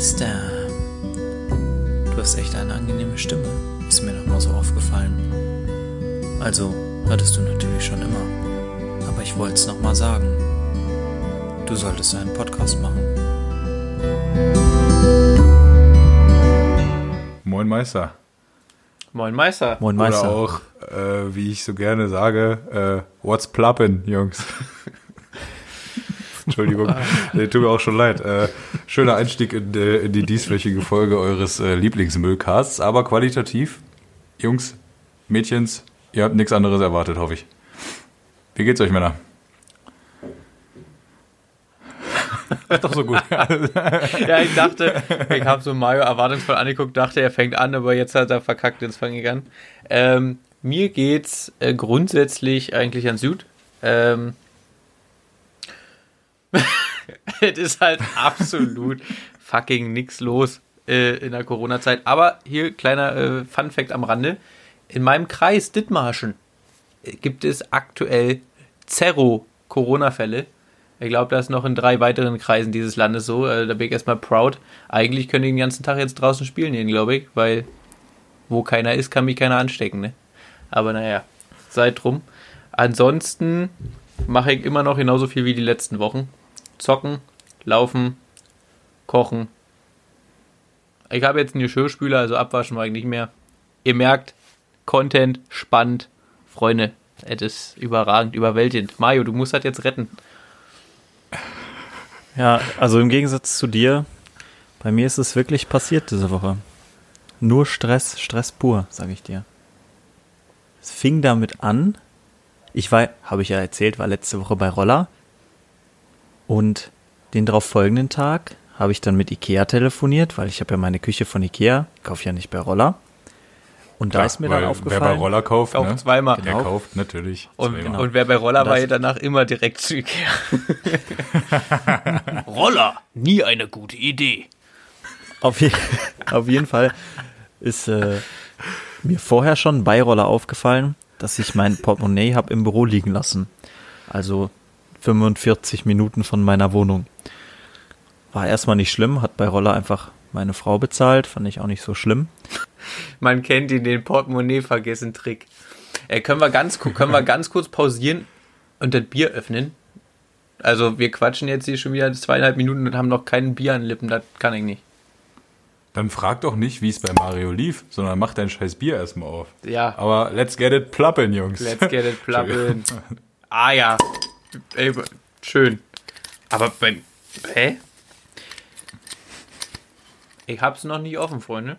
Meister. Du hast echt eine angenehme Stimme, ist mir noch mal so aufgefallen. Also, hattest du natürlich schon immer. Aber ich wollte es noch mal sagen. Du solltest einen Podcast machen. Moin Meister. Moin Meister. Moin Meister. Oder auch, äh, wie ich so gerne sage, äh, what's ploppin', Jungs? Entschuldigung, nee, tut mir auch schon leid. Äh, schöner Einstieg in, die, in die dieswöchige Folge eures äh, Lieblingsmüllcasts, aber qualitativ. Jungs, Mädchens, ihr habt nichts anderes erwartet, hoffe ich. Wie geht's euch, Männer? Doch so gut. ja, ich dachte, ich habe so Mario erwartungsvoll angeguckt, dachte, er fängt an, aber jetzt hat er verkackt ins Fangen gegangen. Ähm, mir geht's äh, grundsätzlich eigentlich an Süd. Ähm, es ist halt absolut fucking nix los äh, in der Corona-Zeit. Aber hier kleiner äh, Fun-Fact am Rande: In meinem Kreis Dithmarschen äh, gibt es aktuell Zero Corona-Fälle. Ich glaube, das ist noch in drei weiteren Kreisen dieses Landes so. Äh, da bin ich erstmal proud. Eigentlich können die den ganzen Tag jetzt draußen spielen gehen, glaube ich, weil wo keiner ist, kann mich keiner anstecken, ne? Aber naja, seid drum. Ansonsten mache ich immer noch genauso viel wie die letzten Wochen. Zocken, laufen, kochen. Ich habe jetzt einen Geschirrspüler, also abwaschen war ich nicht mehr. Ihr merkt, Content, spannend, Freunde. Es ist überragend, überwältigend. Mario, du musst das jetzt retten. Ja, also im Gegensatz zu dir, bei mir ist es wirklich passiert diese Woche. Nur Stress, Stress pur, sage ich dir. Es fing damit an, ich war, habe ich ja erzählt, war letzte Woche bei Roller und den darauf folgenden Tag habe ich dann mit Ikea telefoniert, weil ich habe ja meine Küche von Ikea, kaufe ja nicht bei Roller. Und Klar, da ist mir dann aufgefallen. Wer bei Roller kauft, Kauft ne? zweimal. Der Genau. kauft natürlich Und, zweimal. und wer bei Roller war, ja danach immer direkt zu Ikea. Roller, nie eine gute Idee. Auf, je auf jeden Fall ist äh, mir vorher schon bei Roller aufgefallen, dass ich mein Portemonnaie habe im Büro liegen lassen. Also 45 Minuten von meiner Wohnung. War erstmal nicht schlimm, hat bei Roller einfach meine Frau bezahlt, fand ich auch nicht so schlimm. Man kennt ihn, den Portemonnaie vergessen Trick. Äh, können, wir ganz, können wir ganz kurz pausieren und das Bier öffnen? Also wir quatschen jetzt hier schon wieder zweieinhalb Minuten und haben noch kein Bier an den Lippen, das kann ich nicht. Dann frag doch nicht, wie es bei Mario lief, sondern mach dein scheiß Bier erstmal auf. Ja, Aber let's get it ploppin', Jungs. let's get it plubbin. ah ja, Ey, schön. Aber beim, hä? Ich hab's noch nicht offen, Freunde.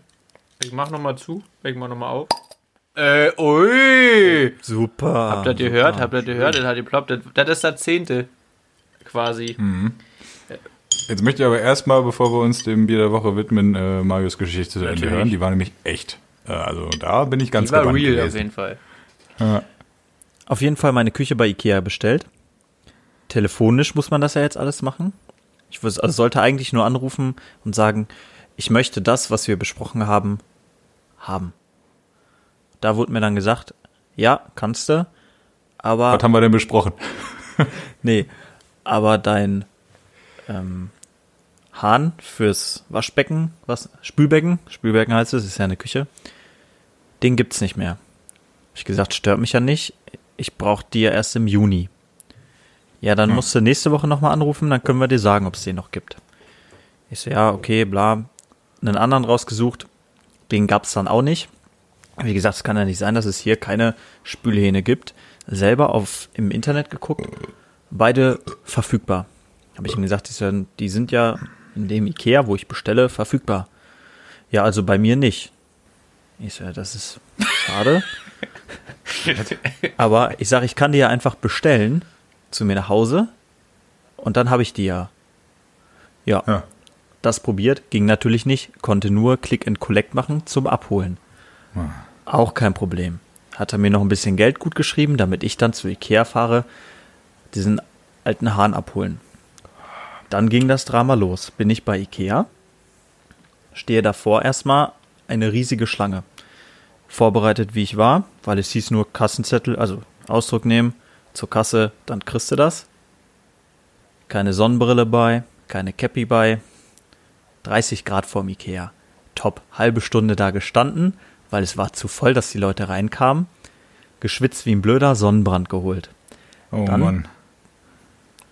Ich mach noch mal zu, ich mach noch mal auf. Äh, ui! Super. Habt ihr das gehört? Habt ihr das gehört? Das hat geploppt. Das, das ist das zehnte. Quasi. Jetzt möchte ich aber erstmal, bevor wir uns dem Bier der Woche widmen, äh, Marios Geschichte zu Ende hören. Die war nämlich echt. Äh, also da bin ich ganz Das war gebannt real auf gewesen. jeden Fall. Ja. Auf jeden Fall meine Küche bei Ikea bestellt. Telefonisch muss man das ja jetzt alles machen. Ich also sollte eigentlich nur anrufen und sagen, ich möchte das, was wir besprochen haben, haben. Da wurde mir dann gesagt, ja, kannst du, aber Was haben wir denn besprochen? nee, aber dein ähm, Hahn fürs Waschbecken, was Spülbecken, Spülbecken heißt es, ist ja eine Küche, den gibt's nicht mehr. Hab ich gesagt, stört mich ja nicht. Ich brauche die ja erst im Juni. Ja, dann musst du nächste Woche nochmal anrufen, dann können wir dir sagen, ob es den noch gibt. Ich so, ja, okay, bla. Einen anderen rausgesucht, den gab's dann auch nicht. Wie gesagt, es kann ja nicht sein, dass es hier keine Spülhähne gibt. Selber auf im Internet geguckt, beide verfügbar. Habe ich ihm gesagt, die sind, die sind ja in dem Ikea, wo ich bestelle, verfügbar. Ja, also bei mir nicht. Ich so, ja, das ist schade. Aber ich sage, ich kann die ja einfach bestellen zu mir nach Hause und dann habe ich die ja. Ja, Ja. das probiert, ging natürlich nicht, konnte nur Click and Collect machen zum Abholen. Auch kein Problem. Hat er mir noch ein bisschen Geld gut geschrieben, damit ich dann zu Ikea fahre, diesen alten Hahn abholen. Dann ging das Drama los. Bin ich bei Ikea, stehe davor erstmal eine riesige Schlange. Vorbereitet wie ich war, weil es hieß nur Kassenzettel, also Ausdruck nehmen, zur Kasse, dann kriegst du das. Keine Sonnenbrille bei, keine Cappy bei. 30 Grad vorm Ikea. Top. Halbe Stunde da gestanden, weil es war zu voll, dass die Leute reinkamen. Geschwitzt wie ein Blöder, Sonnenbrand geholt. Oh Dann- Mann.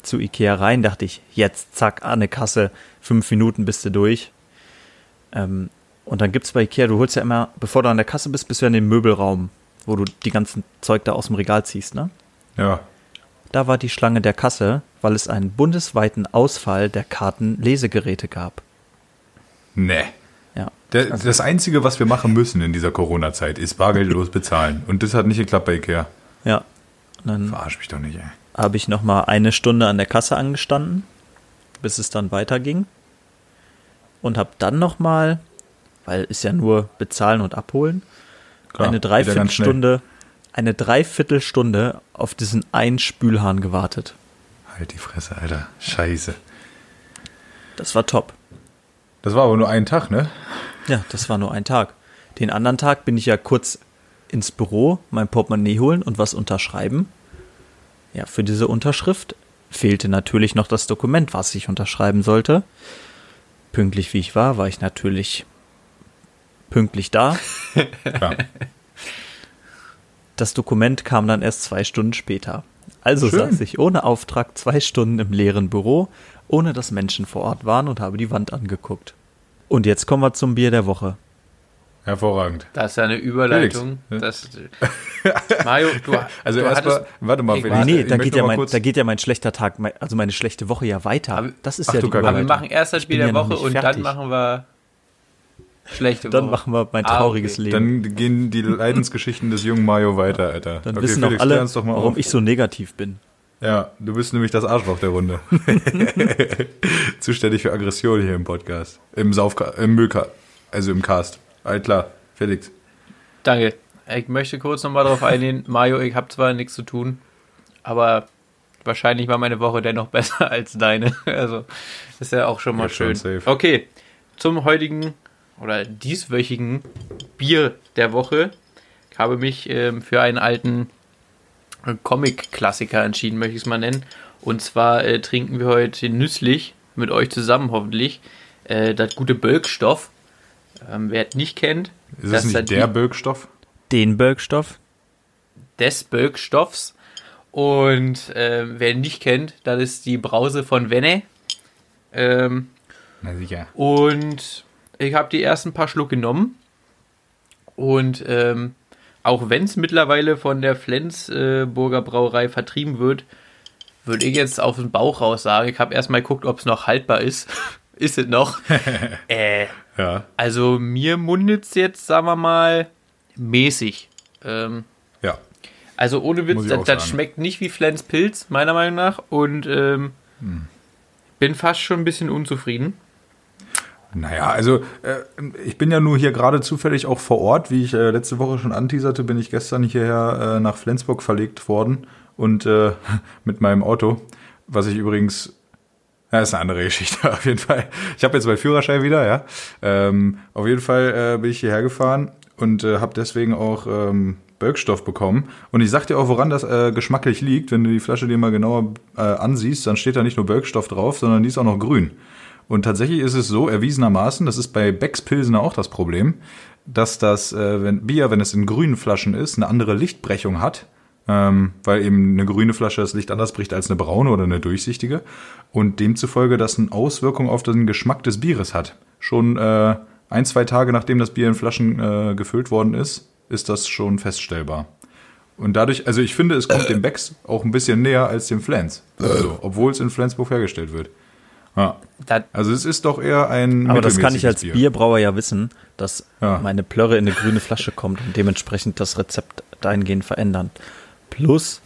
Zu Ikea rein, dachte ich, jetzt, zack, an eine Kasse, fünf Minuten bist du durch. Ähm, und dann gibt's bei Ikea, du holst ja immer, bevor du an der Kasse bist, bist du ja in dem Möbelraum, wo du die ganzen Zeug da aus dem Regal ziehst, ne? Ja. Da war die Schlange der Kasse, weil es einen bundesweiten Ausfall der Kartenlesegeräte gab. Nee. Ja. Der, das Einzige, was wir machen müssen in dieser Corona-Zeit, ist bargeldlos bezahlen. Und das hat nicht geklappt bei Ikea. Ja. Dann Verarsch mich doch nicht, ey. habe ich noch mal eine Stunde an der Kasse angestanden, bis es dann weiterging. Und habe dann noch mal, weil ist ja nur bezahlen und abholen, Klar, eine. Dreiviertelstunde, eine Dreiviertelstunde auf diesen einen Spülhahn gewartet. Halt die Fresse, Alter. Scheiße. Das war top. Das war aber nur ein Tag, ne? Ja, das war nur ein Tag. Den anderen Tag bin ich ja kurz ins Büro, mein Portemonnaie holen und was unterschreiben. Ja, für diese Unterschrift fehlte natürlich noch das Dokument, was ich unterschreiben sollte. Pünktlich wie ich war, war ich natürlich pünktlich da. Ja. Das Dokument kam dann erst zwei Stunden später. Also Schön. saß ich ohne Auftrag zwei Stunden im leeren Büro, ohne dass Menschen vor Ort waren und habe die Wand angeguckt. Und jetzt kommen wir zum Bier der Woche. Hervorragend. Das ist ja eine Überleitung. Felix, Das, Mario, du, Also du erstmal, hattest, warte mal, Felix, nee, ich da geht, ja mein, da geht ja mein schlechter Tag, mein- also meine schlechte Woche ja weiter. Aber- das ist Ach ja du die Kacke. aber wir Überleitung. machen erst das Spiel der Woche und dann fertig. machen wir schlechte Dann Woche. machen wir mein Ah, trauriges okay. Leben. dann gehen die Leidensgeschichten des jungen Mario weiter, Alter. Dann Okay, wissen Felix, auch alle, doch mal warum auf. ich so negativ bin. Ja, du bist nämlich das Arschloch der Runde. Zuständig für Aggression hier im Podcast. Im Saufka im Müllcast. Also im Cast. All klar, Felix. Danke. Ich möchte kurz nochmal darauf eingehen. Mario, ich habe zwar nichts zu tun, aber wahrscheinlich war meine Woche dennoch besser als deine. Also, ist ja auch schon mal Ja, schön. safe. Okay, zum heutigen oder dieswöchigen Bier der Woche. Ich habe mich ähm, für einen alten äh, Comic-Klassiker entschieden, möchte ich es mal nennen. Und zwar äh, trinken wir heute nüsslich mit euch zusammen hoffentlich äh, das gute Bölkstoff. Ähm, wer es nicht kennt, Ist das es ist nicht der Bölkstoff? Den Bölkstoff? des Bölkstoffs. Und ähm, wer ihn nicht kennt, das ist die Brause von Wenne. Ähm, Na sicher. und ich habe die ersten paar Schluck genommen. Und ähm, auch wenn es mittlerweile von der Flensburger Brauerei vertrieben wird, würde ich jetzt auf den Bauch raus sagen. Ich habe erstmal geguckt, ob es noch haltbar ist. ist es noch? äh, Ja. also mir mundet es jetzt, sagen wir mal, mäßig. Ähm, Ja. also ohne Witz, das, das schmeckt nicht wie Flens Pilz, meiner Meinung nach. Und ähm, Hm. bin fast schon ein bisschen unzufrieden. Naja, also äh, ich bin ja nur hier gerade zufällig auch vor Ort. Wie ich äh, letzte Woche schon anteaserte, bin ich gestern hierher äh, nach Flensburg verlegt worden und äh, mit meinem Auto, was ich übrigens ja, ist eine andere Geschichte auf jeden Fall. Ich habe jetzt meinen Führerschein wieder, ja. Ähm, auf jeden Fall äh, bin ich hierher gefahren und äh, habe deswegen auch ähm, Bölkstoff bekommen. Und ich sag dir auch, woran das äh, geschmacklich liegt. Wenn du die Flasche dir mal genauer äh, ansiehst, dann steht da nicht nur Bölkstoff drauf, sondern die ist auch noch grün. Und tatsächlich ist es so, erwiesenermaßen, das ist bei Becks Pilsener auch das Problem, dass das äh, wenn Bier, wenn es in grünen Flaschen ist, eine andere Lichtbrechung hat, ähm, weil eben eine grüne Flasche das Licht anders bricht als eine braune oder eine durchsichtige und demzufolge das eine Auswirkung auf den Geschmack des Bieres hat. Schon äh, ein, zwei Tage nachdem das Bier in Flaschen äh, gefüllt worden ist, ist das schon feststellbar. Und dadurch, also ich finde, es kommt dem Becks auch ein bisschen näher als dem Flens. Also, obwohl es in Flensburg hergestellt wird. Ja. Das, Also es ist doch eher ein Aber das kann ich als mittelmäßiges Bierbrauer ja wissen, dass Ja. meine Plörre in eine grüne Flasche kommt und dementsprechend das Rezept dahingehend verändern. Plus,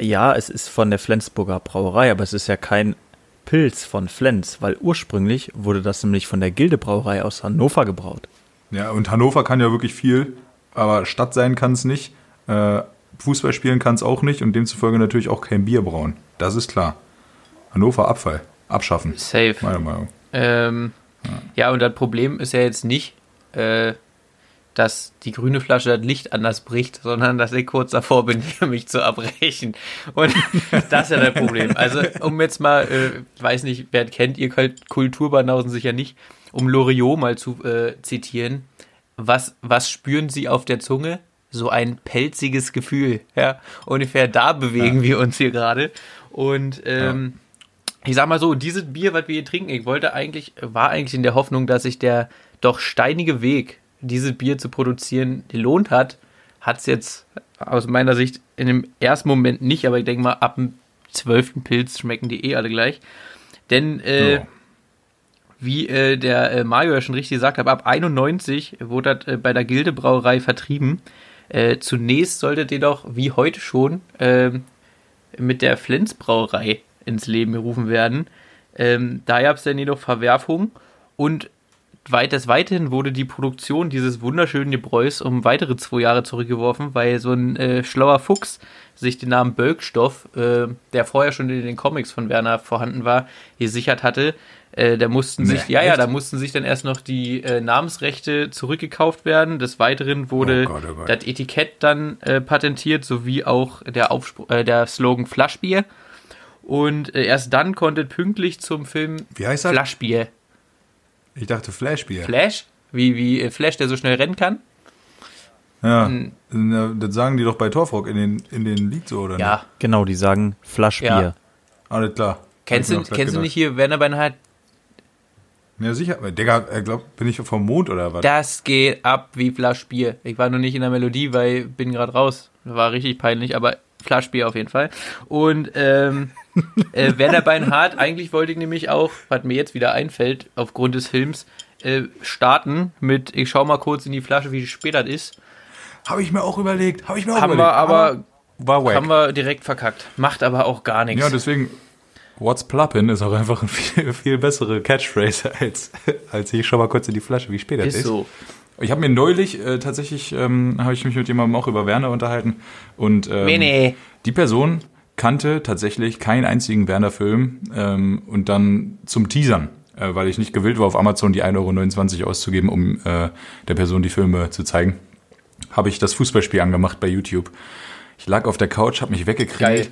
ja, es ist von der Flensburger Brauerei, aber es ist ja kein Pilz von Flens, weil ursprünglich wurde das nämlich von der Gilde Brauerei aus Hannover gebraut. Ja, und Hannover kann ja wirklich viel, aber Stadt sein kann es nicht. Äh, Fußball spielen kann es auch nicht und demzufolge natürlich auch kein Bier brauen. Das ist klar. Hannover Abfall. Abschaffen. safe. Meiner Meinung. Ähm, ja. und das Problem ist ja jetzt nicht, äh, dass die grüne Flasche das Licht anders bricht, sondern dass ich kurz davor bin, mich zu erbrechen. Und das ist ja das Problem. Also, um jetzt mal, äh, ich weiß nicht, wer kennt ihr Kulturbanausen sicher nicht, um Loriot mal zu äh, zitieren. Was, was spüren Sie auf der Zunge? So ein pelziges Gefühl. Ja, ungefähr da bewegen ja. wir uns hier gerade. Und ähm, ja. Ich sag mal so, dieses Bier, was wir hier trinken, ich wollte eigentlich, war eigentlich in der Hoffnung, dass sich der doch steinige Weg dieses Bier zu produzieren gelohnt hat, hat es jetzt aus meiner Sicht in dem ersten Moment nicht, aber ich denke mal, ab dem zwölften Pilz schmecken die eh alle gleich. Denn, äh, oh. wie äh, der äh, Mario ja schon richtig gesagt hat, ab 91 wurde das äh, bei der Gildebrauerei vertrieben. Äh, zunächst solltet ihr doch, wie heute schon, ähm, mit der Flensbrauerei ins Leben gerufen werden. Ähm, da gab es dann jedoch Verwerfungen und weit, des Weiteren wurde die Produktion dieses wunderschönen Gebräus um weitere zwei Jahre zurückgeworfen, weil so ein äh, schlauer Fuchs sich den Namen Bölkstoff, äh, der vorher schon in den Comics von Werner vorhanden war, gesichert hatte. Äh, da mussten sich, nee, ja, echt? ja, da mussten sich dann erst noch die äh, Namensrechte zurückgekauft werden. Des Weiteren wurde oh Gott, oh Gott. das Etikett dann äh, patentiert, sowie auch der, Aufspr äh, der Slogan Flaschbier. Und äh, erst dann konnte pünktlich zum Film Wie heißt das? Flaschbier ich dachte Flashbier. Flash? Wie, wie äh, Flash, der so schnell rennen kann? Ja, hm. das sagen die doch bei Torfrock in den, in den Lied so, oder Ja, nicht? genau, die sagen Flaschbier. Ja. Alles klar. Kennst, du, kennst du nicht hier Werner Beinhardt? Ja, sicher. Digga, er glaubt, bin ich vom Mond oder was? Das geht ab wie Flaschbier. Ich war noch nicht in der Melodie, weil bin gerade raus. War richtig peinlich, aber Flaschbier auf jeden Fall. Und ähm, äh, Werner Beinhardt, eigentlich wollte ich nämlich auch, was mir jetzt wieder einfällt, aufgrund des Films, äh, starten mit, ich schau mal kurz in die Flasche, wie spät das ist. Habe ich mir auch überlegt. Habe ich mir auch haben überlegt. Wir aber, war wack. Haben wir direkt verkackt. Macht aber auch gar nichts. Ja, deswegen, What's Pluppin ist auch einfach eine viel, viel bessere Catchphrase als, als ich schau mal kurz in die Flasche, wie spät das ist. Ist so. Ich habe mir neulich äh, tatsächlich, ähm, habe ich mich mit jemandem auch über Werner unterhalten und ähm, die Person kannte tatsächlich keinen einzigen Werner-Film ähm, und dann zum Teasern, äh, weil ich nicht gewillt war, auf Amazon die 1,29 Euro auszugeben, um äh, der Person die Filme zu zeigen, habe ich das Fußballspiel angemacht bei YouTube. Ich lag auf der Couch, habe mich weggekriegt. Geil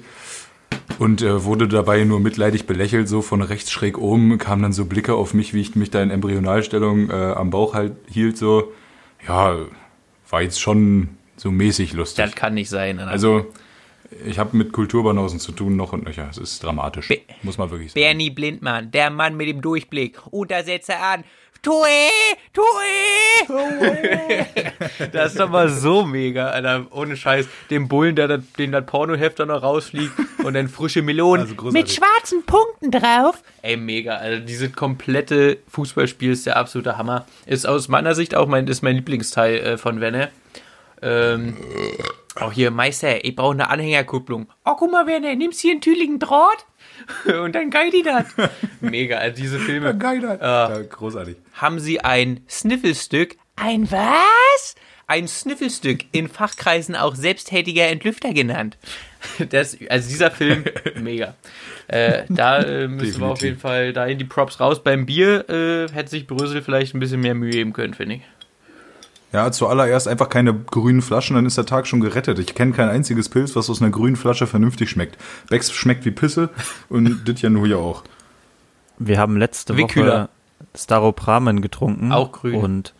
und äh, wurde dabei nur mitleidig belächelt, so von rechts schräg oben, kamen dann so Blicke auf mich, wie ich mich da in Embryonalstellung äh, am Bauch halt hielt, so, ja, war jetzt schon so mäßig lustig. Das kann nicht sein. Oder? Also, ich habe mit Kulturbanausen zu tun, noch und nöcher. Es ist dramatisch. Be muss man wirklich sagen. Bernie Blindmann, der Mann mit dem Durchblick. Untersetze an. Tue, Tue. das ist doch mal so mega, Alter. Ohne Scheiß. Den Bullen, der, den das Pornoheft dann noch rausfliegt und dann frische Melonen also mit schwarzen Punkten drauf. Ey, mega. Also dieses komplette Fußballspiel ist der absolute Hammer. Ist aus meiner Sicht auch mein, ist mein Lieblingsteil äh, von Wenne. Ähm, auch hier, Meister, ich brauche eine Anhängerkupplung. Oh, guck mal, Werner, nimmst hier einen tüligen Draht? und dann geil die das. Mega, also diese Filme. Ja, geil das. Äh, ja, großartig. Haben sie ein Sniffelstück? Ein was? Ein Sniffelstück, in Fachkreisen auch selbsttätiger Entlüfter genannt. Das, also dieser Film, mega. Äh, da äh, müssen Definitiv. wir auf jeden Fall dahin die Props raus. Beim Bier äh, hätte sich Brüssel vielleicht ein bisschen mehr Mühe geben können, finde ich. Ja, zuallererst einfach keine grünen Flaschen, dann ist der Tag schon gerettet. Ich kenne kein einziges Pilz, was aus einer grünen Flasche vernünftig schmeckt. Becks schmeckt wie Pisse und dit ja nur hier auch. Wir haben letzte Wickhüler. Woche Staropramen getrunken. Auch grün. Und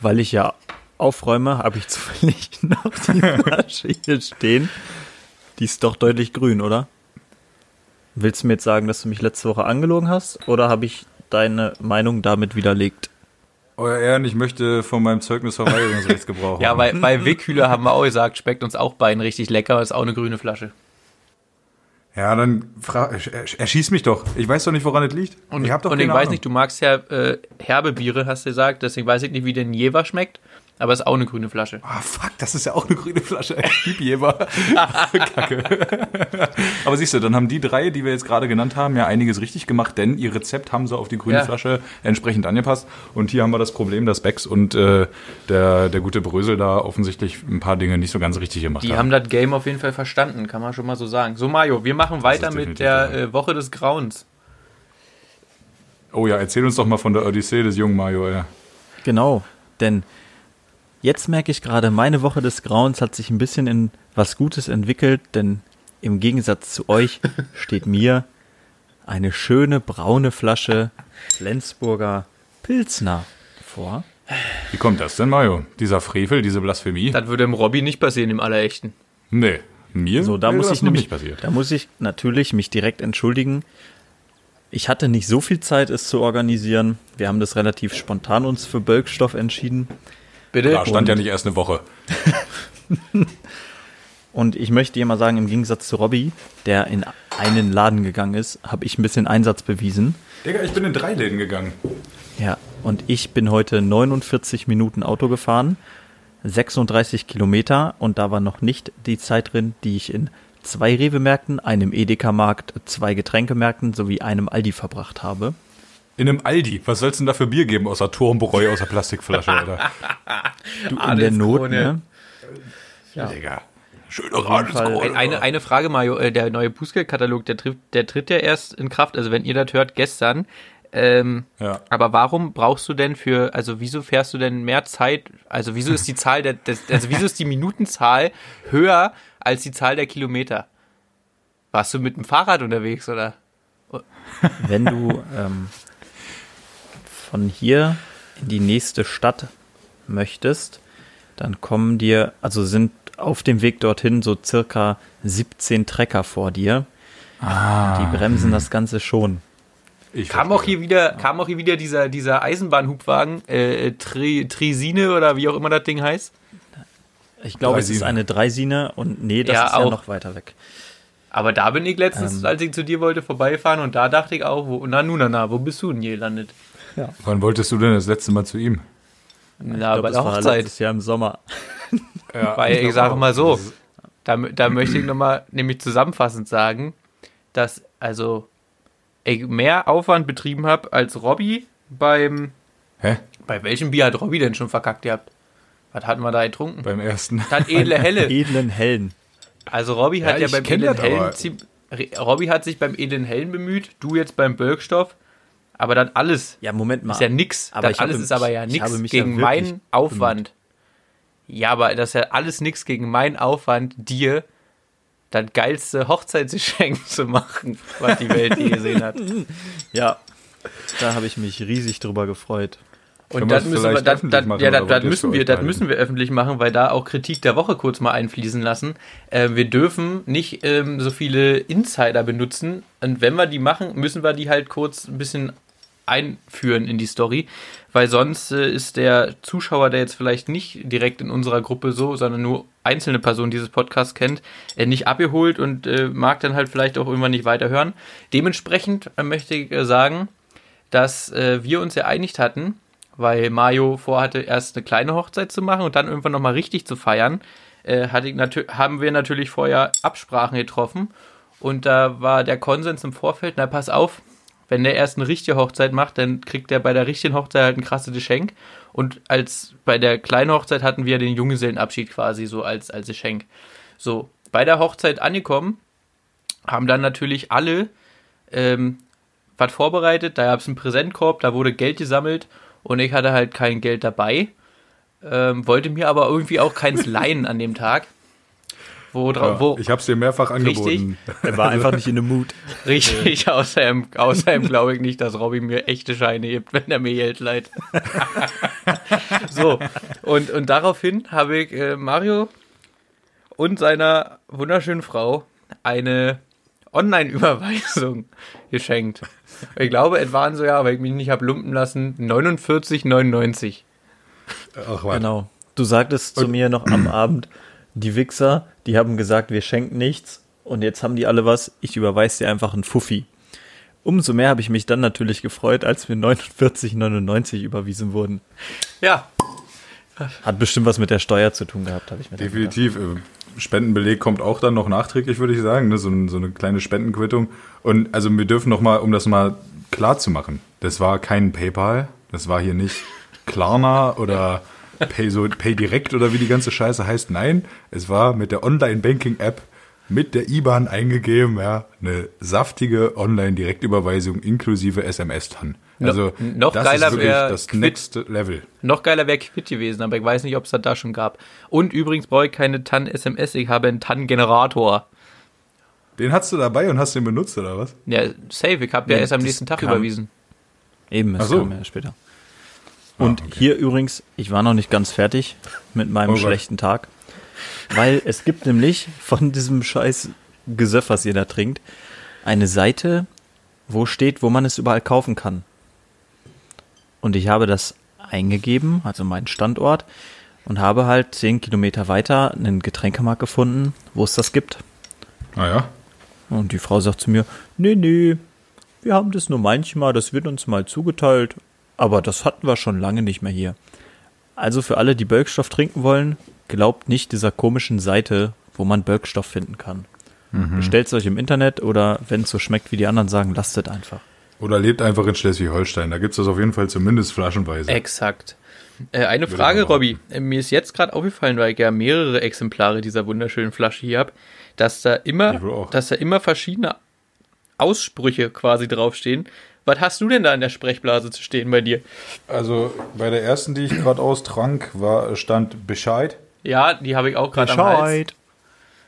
weil ich ja aufräume, habe ich zufällig noch die Flasche hier stehen. Die ist doch deutlich grün, oder? Willst du mir jetzt sagen, dass du mich letzte Woche angelogen hast? Oder habe ich deine Meinung damit widerlegt? Euer Ehren, ich möchte von meinem Zeugnis Verweigerungsrechts gebrauchen. ja, bei, bei Wickhühler haben wir auch gesagt, schmeckt uns auch beiden richtig lecker, ist auch eine grüne Flasche. Ja, dann erschieß mich doch. Ich weiß doch nicht, woran es liegt. Und ich, hab doch und ich weiß nicht, du magst ja äh, herbe Biere, hast du gesagt, deswegen weiß ich nicht, wie der Jever schmeckt. Aber ist auch eine grüne Flasche. Ah, oh, fuck, das ist ja auch eine grüne Flasche. Ich Jeber. Kacke. Aber siehst du, dann haben die drei, die wir jetzt gerade genannt haben, ja einiges richtig gemacht, denn ihr Rezept haben sie auf die grüne ja. Flasche entsprechend angepasst. Und hier haben wir das Problem, dass Becks und äh, der, der gute Brösel da offensichtlich ein paar Dinge nicht so ganz richtig gemacht die haben. Die haben das Game auf jeden Fall verstanden, kann man schon mal so sagen. So, Mario, wir machen weiter mit der äh, Woche des Grauens. Oh ja, erzähl uns doch mal von der Odyssee des jungen Mario, ja. Genau, denn jetzt merke ich gerade, meine Woche des Grauens hat sich ein bisschen in was Gutes entwickelt, denn im Gegensatz zu euch steht mir eine schöne braune Flasche Flensburger Pilsner vor. Wie kommt das denn, Mario? Dieser Frevel, diese Blasphemie? Das würde dem Robby nicht passieren, im Allerechten. Nee, mir So, da muss das ich nämlich, nicht passiert. da muss ich natürlich mich direkt entschuldigen. Ich hatte nicht so viel Zeit, es zu organisieren. Wir haben das relativ spontan uns für Bölkstoff entschieden. Bitte? Da stand ja nicht erst eine Woche. Und ich möchte dir mal sagen, im Gegensatz zu Robby, der in einen Laden gegangen ist, habe ich ein bisschen Einsatz bewiesen. Digga, ich bin in drei Läden gegangen. Ja, und ich bin heute 49 Minuten Auto gefahren, 36 Kilometer und da war noch nicht die Zeit drin, die ich in zwei Rewe-Märkten, einem Edeka-Markt, zwei Getränkemärkten sowie einem Aldi verbracht habe. In einem Aldi. Was soll's denn da für Bier geben, außer Turmbräu aus der Plastikflasche, Alter? Du in der Not, ne? Ja. Digga. Schöne Fall. Radelskrone. Ein- Eine, eine Frage, Mario. äh, Der neue Bußgeldkatalog, der, tritt- der tritt ja erst in Kraft, also wenn ihr das hört, gestern. Ähm, Ja. Aber warum brauchst du denn für, also wieso fährst du denn mehr Zeit, also wieso ist die Zahl der, des, also wieso ist die Minutenzahl höher als die Zahl der Kilometer? Warst du mit dem Fahrrad unterwegs oder? Wenn du ähm, von hier in die nächste Stadt möchtest, dann kommen dir, also sind auf dem Weg dorthin so circa 17 Trecker vor dir. Die bremsen das Ganze schon. Ich Kam auch hier wieder, kam auch hier wieder dieser, dieser Eisenbahnhubwagen, äh, Tri, Trisine oder wie auch immer das Ding heißt. Ich glaube, es ist Dreisine. eine Dreisine und nee, das Ja, ist ja auch. noch weiter weg. Aber da bin ich letztens, Ähm. als ich zu dir wollte, vorbeifahren und da dachte ich auch, wo, na, nu, na, na, wo bist du denn hier gelandet? Wann wolltest du denn das letzte Mal zu ihm? Na, bei glaub, das der Hochzeit. letztes Jahr im Sommer. Ja, Weil ich sage mal so, da, da möchte ich nochmal nämlich zusammenfassend sagen, dass also ich mehr Aufwand betrieben habe als Robby beim. Hä? Bei welchem Bier hat Robby denn schon verkackt gehabt? Was hatten wir da getrunken? Beim ersten. Das edle Helle. Edlen Hellen. Also Robby hat Ja, ja, beim edlen Hellen Robby hat sich beim edlen Hellen bemüht, du jetzt beim Bölkstoff. Aber das alles Ja, Moment mal. ist ja nix. Aber das ich habe- alles ist aber ja nix ja gegen wirklich meinen Aufwand. Ja, aber das ist ja alles nix gegen meinen Aufwand, dir das geilste Hochzeitsgeschenk zu machen, was die Welt je gesehen hat. Ja, da habe ich mich riesig drüber gefreut. Und das müssen wir, das, öffentlich das, machen, ja, das, das müssen wir, das müssen wir öffentlich machen, weil da auch Kritik der Woche kurz mal einfließen lassen. Äh, wir dürfen nicht ähm, so viele Insider benutzen und wenn wir die machen, müssen wir die halt kurz ein bisschen einführen in die Story, weil sonst äh, ist der Zuschauer, der jetzt vielleicht nicht direkt in unserer Gruppe so, sondern nur einzelne Personen dieses Podcasts kennt, äh, nicht abgeholt und äh, mag dann halt vielleicht auch irgendwann nicht weiterhören. Dementsprechend äh, möchte ich äh, sagen, dass äh, wir uns geeinigt hatten, weil Mario vorhatte, erst eine kleine Hochzeit zu machen und dann irgendwann nochmal richtig zu feiern, haben wir natürlich vorher Absprachen getroffen und da war der Konsens im Vorfeld, na pass auf, wenn der erst eine richtige Hochzeit macht, dann kriegt er bei der richtigen Hochzeit halt ein krasses Geschenk und als bei der kleinen Hochzeit hatten wir den Junggesellenabschied quasi so als, als Geschenk. So, bei der Hochzeit angekommen, haben dann natürlich alle ähm, was vorbereitet, da gab es einen Präsentkorb, da wurde Geld gesammelt und ich hatte halt kein Geld dabei, ähm, wollte mir aber irgendwie auch keins leihen an dem Tag. Wo, Ja, wo ich habe es dir mehrfach angeboten. Er war einfach nicht in dem Mut. richtig, außerdem, außerdem glaube ich nicht, dass Robby mir echte Scheine gibt, wenn er mir Geld leiht. so, und, und daraufhin habe ich äh, Mario und seiner wunderschönen Frau eine Online-Überweisung geschenkt. Ich glaube, es waren so, ja, weil ich mich nicht habe lumpen lassen, 49,99. Ach, warte. Genau. Du sagtest zu mir noch am Abend, die Wichser, die haben gesagt, wir schenken nichts und jetzt haben die alle was, ich überweise dir einfach einen Fuffi. Umso mehr habe ich mich dann natürlich gefreut, als wir 49,99 überwiesen wurden. Ja, Hat bestimmt was mit der Steuer zu tun gehabt, habe ich mir gedacht. Definitiv. Äh, Spendenbeleg kommt auch dann noch nachträglich, würde ich sagen. Ne? So, so eine kleine Spendenquittung. Und also wir dürfen noch mal, um das mal klar zu machen, das war kein PayPal, das war hier nicht Klarna oder Pay, so, Pay Direct oder wie die ganze Scheiße heißt. Nein, es war mit der Online-Banking-App mit der IBAN eingegeben, ja, eine saftige Online-Direktüberweisung inklusive SMS-TAN. No- Also noch das geiler ist wirklich das Quid- next Level. Noch geiler wäre Quid gewesen, aber ich weiß nicht, ob es das da schon gab. Und übrigens brauche ich keine TAN-SMS, ich habe einen TAN-Generator. Den hast du dabei und hast den benutzt, oder was? Ja, safe, ich habe ja Ja, erst am nächsten Tag kam- überwiesen. Eben, es Ach so. kam ja später. Und Ah, okay. hier übrigens, ich war noch nicht ganz fertig mit meinem Oh schlechten Tag. Weil es gibt nämlich von diesem scheiß Gesöff, was ihr da trinkt, eine Seite, wo steht, wo man es überall kaufen kann. Und ich habe das eingegeben, also meinen Standort, und habe halt zehn Kilometer weiter einen Getränkemarkt gefunden, wo es das gibt. Ah ja. Und die Frau sagt zu mir, nee, nee, wir haben das nur manchmal, das wird uns mal zugeteilt, aber das hatten wir schon lange nicht mehr hier. Also für alle, die Bölkstoff trinken wollen, glaubt nicht dieser komischen Seite, wo man Bölkstoff finden kann. Bestellt es euch im Internet oder wenn es so schmeckt, wie die anderen sagen, lasst es einfach. Oder lebt einfach in Schleswig-Holstein. Da gibt es das auf jeden Fall zumindest flaschenweise. Exakt. Äh, eine Frage, Robby. Äh, Mir ist jetzt gerade aufgefallen, weil ich ja mehrere Exemplare dieser wunderschönen Flasche hier habe, dass da immer, dass da immer verschiedene Aussprüche quasi draufstehen. Was hast du denn da in der Sprechblase zu stehen bei dir? Also bei der ersten, die ich gerade austrank, war, stand Bescheid. Ja, die habe ich auch gerade am Hals.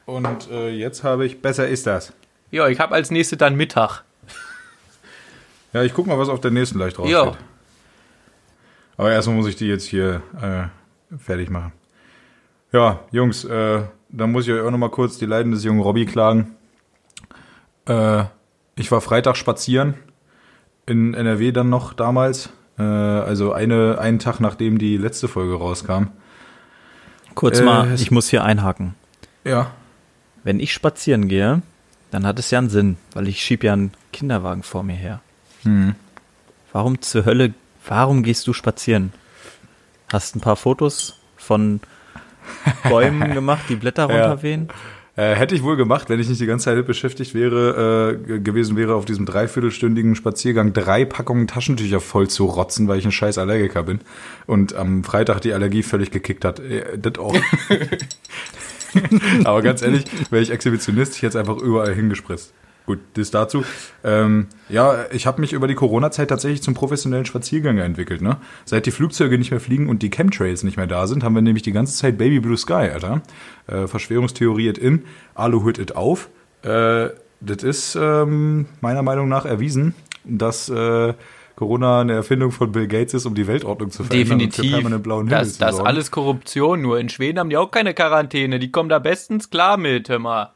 Und äh, jetzt habe ich Besser ist das. Ja, ich habe als nächste dann Mittag. Ja, ich guck mal, was auf der nächsten leicht drauf Ja. steht. Aber erstmal muss ich die jetzt hier äh, fertig machen. Ja, Jungs, äh, dann muss ich euch auch noch mal kurz die Leiden des jungen Robby klagen. Äh, ich war Freitag spazieren in NRW dann noch damals. Äh, also eine, einen Tag nachdem die letzte Folge rauskam. Kurz Äh, mal, ich muss hier einhaken. Ja. Wenn ich spazieren gehe, dann hat es ja einen Sinn, weil ich schieb ja einen Kinderwagen vor mir her. Hm. Warum zur Hölle, warum gehst du spazieren? Hast ein paar Fotos von Bäumen gemacht, die Blätter Ja. Äh, hätte ich wohl gemacht, wenn ich nicht die ganze Zeit beschäftigt wäre, äh, ge- gewesen wäre, auf diesem dreiviertelstündigen Spaziergang drei Packungen Taschentücher voll zu rotzen, weil ich ein scheiß Allergiker bin. Und am Freitag die Allergie völlig gekickt hat. Äh, das auch. Aber ganz ehrlich, wäre ich Exhibitionist, ich hätte es einfach überall hingespritzt. Gut, das dazu. Ähm, ja, ich habe mich über die Corona-Zeit tatsächlich zum professionellen Spaziergänger entwickelt. Ne? Seit die Flugzeuge nicht mehr fliegen und die Chemtrails nicht mehr da sind, haben wir nämlich die ganze Zeit Baby Blue Sky, Alter. Äh, Verschwörungstheorie it in, Aluhut it auf. Äh, das ist ähm, meiner Meinung nach erwiesen, dass äh, Corona eine Erfindung von Bill Gates ist, um die Weltordnung zu verändern und für Definitiv. permanent blauen Himmel Das, zu das sorgen. alles Korruption, nur in Schweden haben die auch keine Quarantäne. Die kommen da bestens klar mit, hör mal.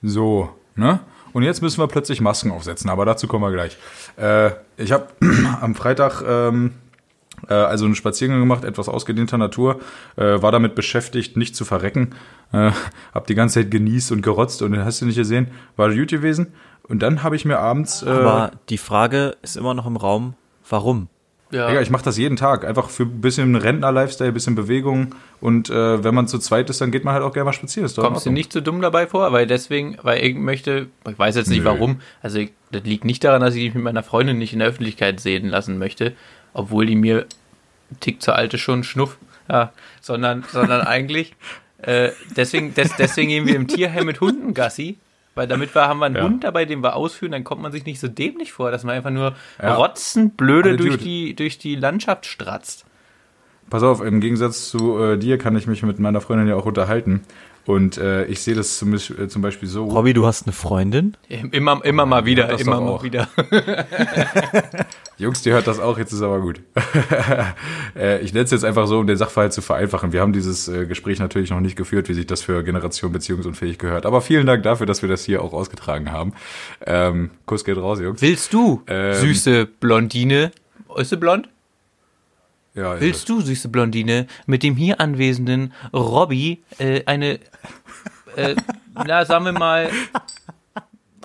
So, ne? Und jetzt müssen wir plötzlich Masken aufsetzen, aber dazu kommen wir gleich. Äh, ich habe am Freitag ähm, äh, also einen Spaziergang gemacht, etwas ausgedehnter Natur, äh, war damit beschäftigt, nicht zu verrecken. Äh, hab die ganze Zeit genießt und gerotzt und hast du nicht gesehen, war gut gewesen. Und dann habe ich mir abends, äh, Aber die Frage ist immer noch im Raum, warum? Ja. Digga, ich mache das jeden Tag, einfach für ein bisschen Rentner-Lifestyle, ein bisschen Bewegung und äh, wenn man zu zweit ist, dann geht man halt auch gerne mal spazieren. Kommst du nicht so dumm dabei vor? Weil deswegen, weil ich möchte, ich weiß jetzt nicht Nö. warum, also ich, das liegt nicht daran, dass ich mich mit meiner Freundin nicht in der Öffentlichkeit sehen lassen möchte, obwohl die mir Tick zur alte schon schnuff, ja, sondern, sondern eigentlich, äh, deswegen, des, deswegen gehen wir im Tierheim mit Hunden Gassi, weil damit wir, haben wir einen Ja. Hund dabei, den wir ausführen, dann kommt man sich nicht so dämlich vor, dass man einfach nur Ja. rotzenblöde Alle durch Dude. die, durch die Landschaft stratzt. Pass auf, im Gegensatz zu äh, dir kann ich mich mit meiner Freundin ja auch unterhalten. Und äh, ich sehe das zum, Beispiel- äh, zum Beispiel so. Robby, du hast eine Freundin? Immer, immer mal wieder, das immer mal auch. wieder. Jungs, die hört das auch, jetzt ist aber gut. äh, ich nenne es jetzt einfach so, um den Sachverhalt zu vereinfachen. Wir haben dieses äh, Gespräch natürlich noch nicht geführt, wie sich das für Generation beziehungsunfähig gehört. Aber vielen Dank dafür, dass wir das hier auch ausgetragen haben. Ähm, Kuss geht raus, Jungs. Willst du, Ähm. süße Blondine, ist sie blond? Ja, ist Willst du, süße Blondine, mit dem hier anwesenden Robby äh, eine, äh, na, sagen wir mal,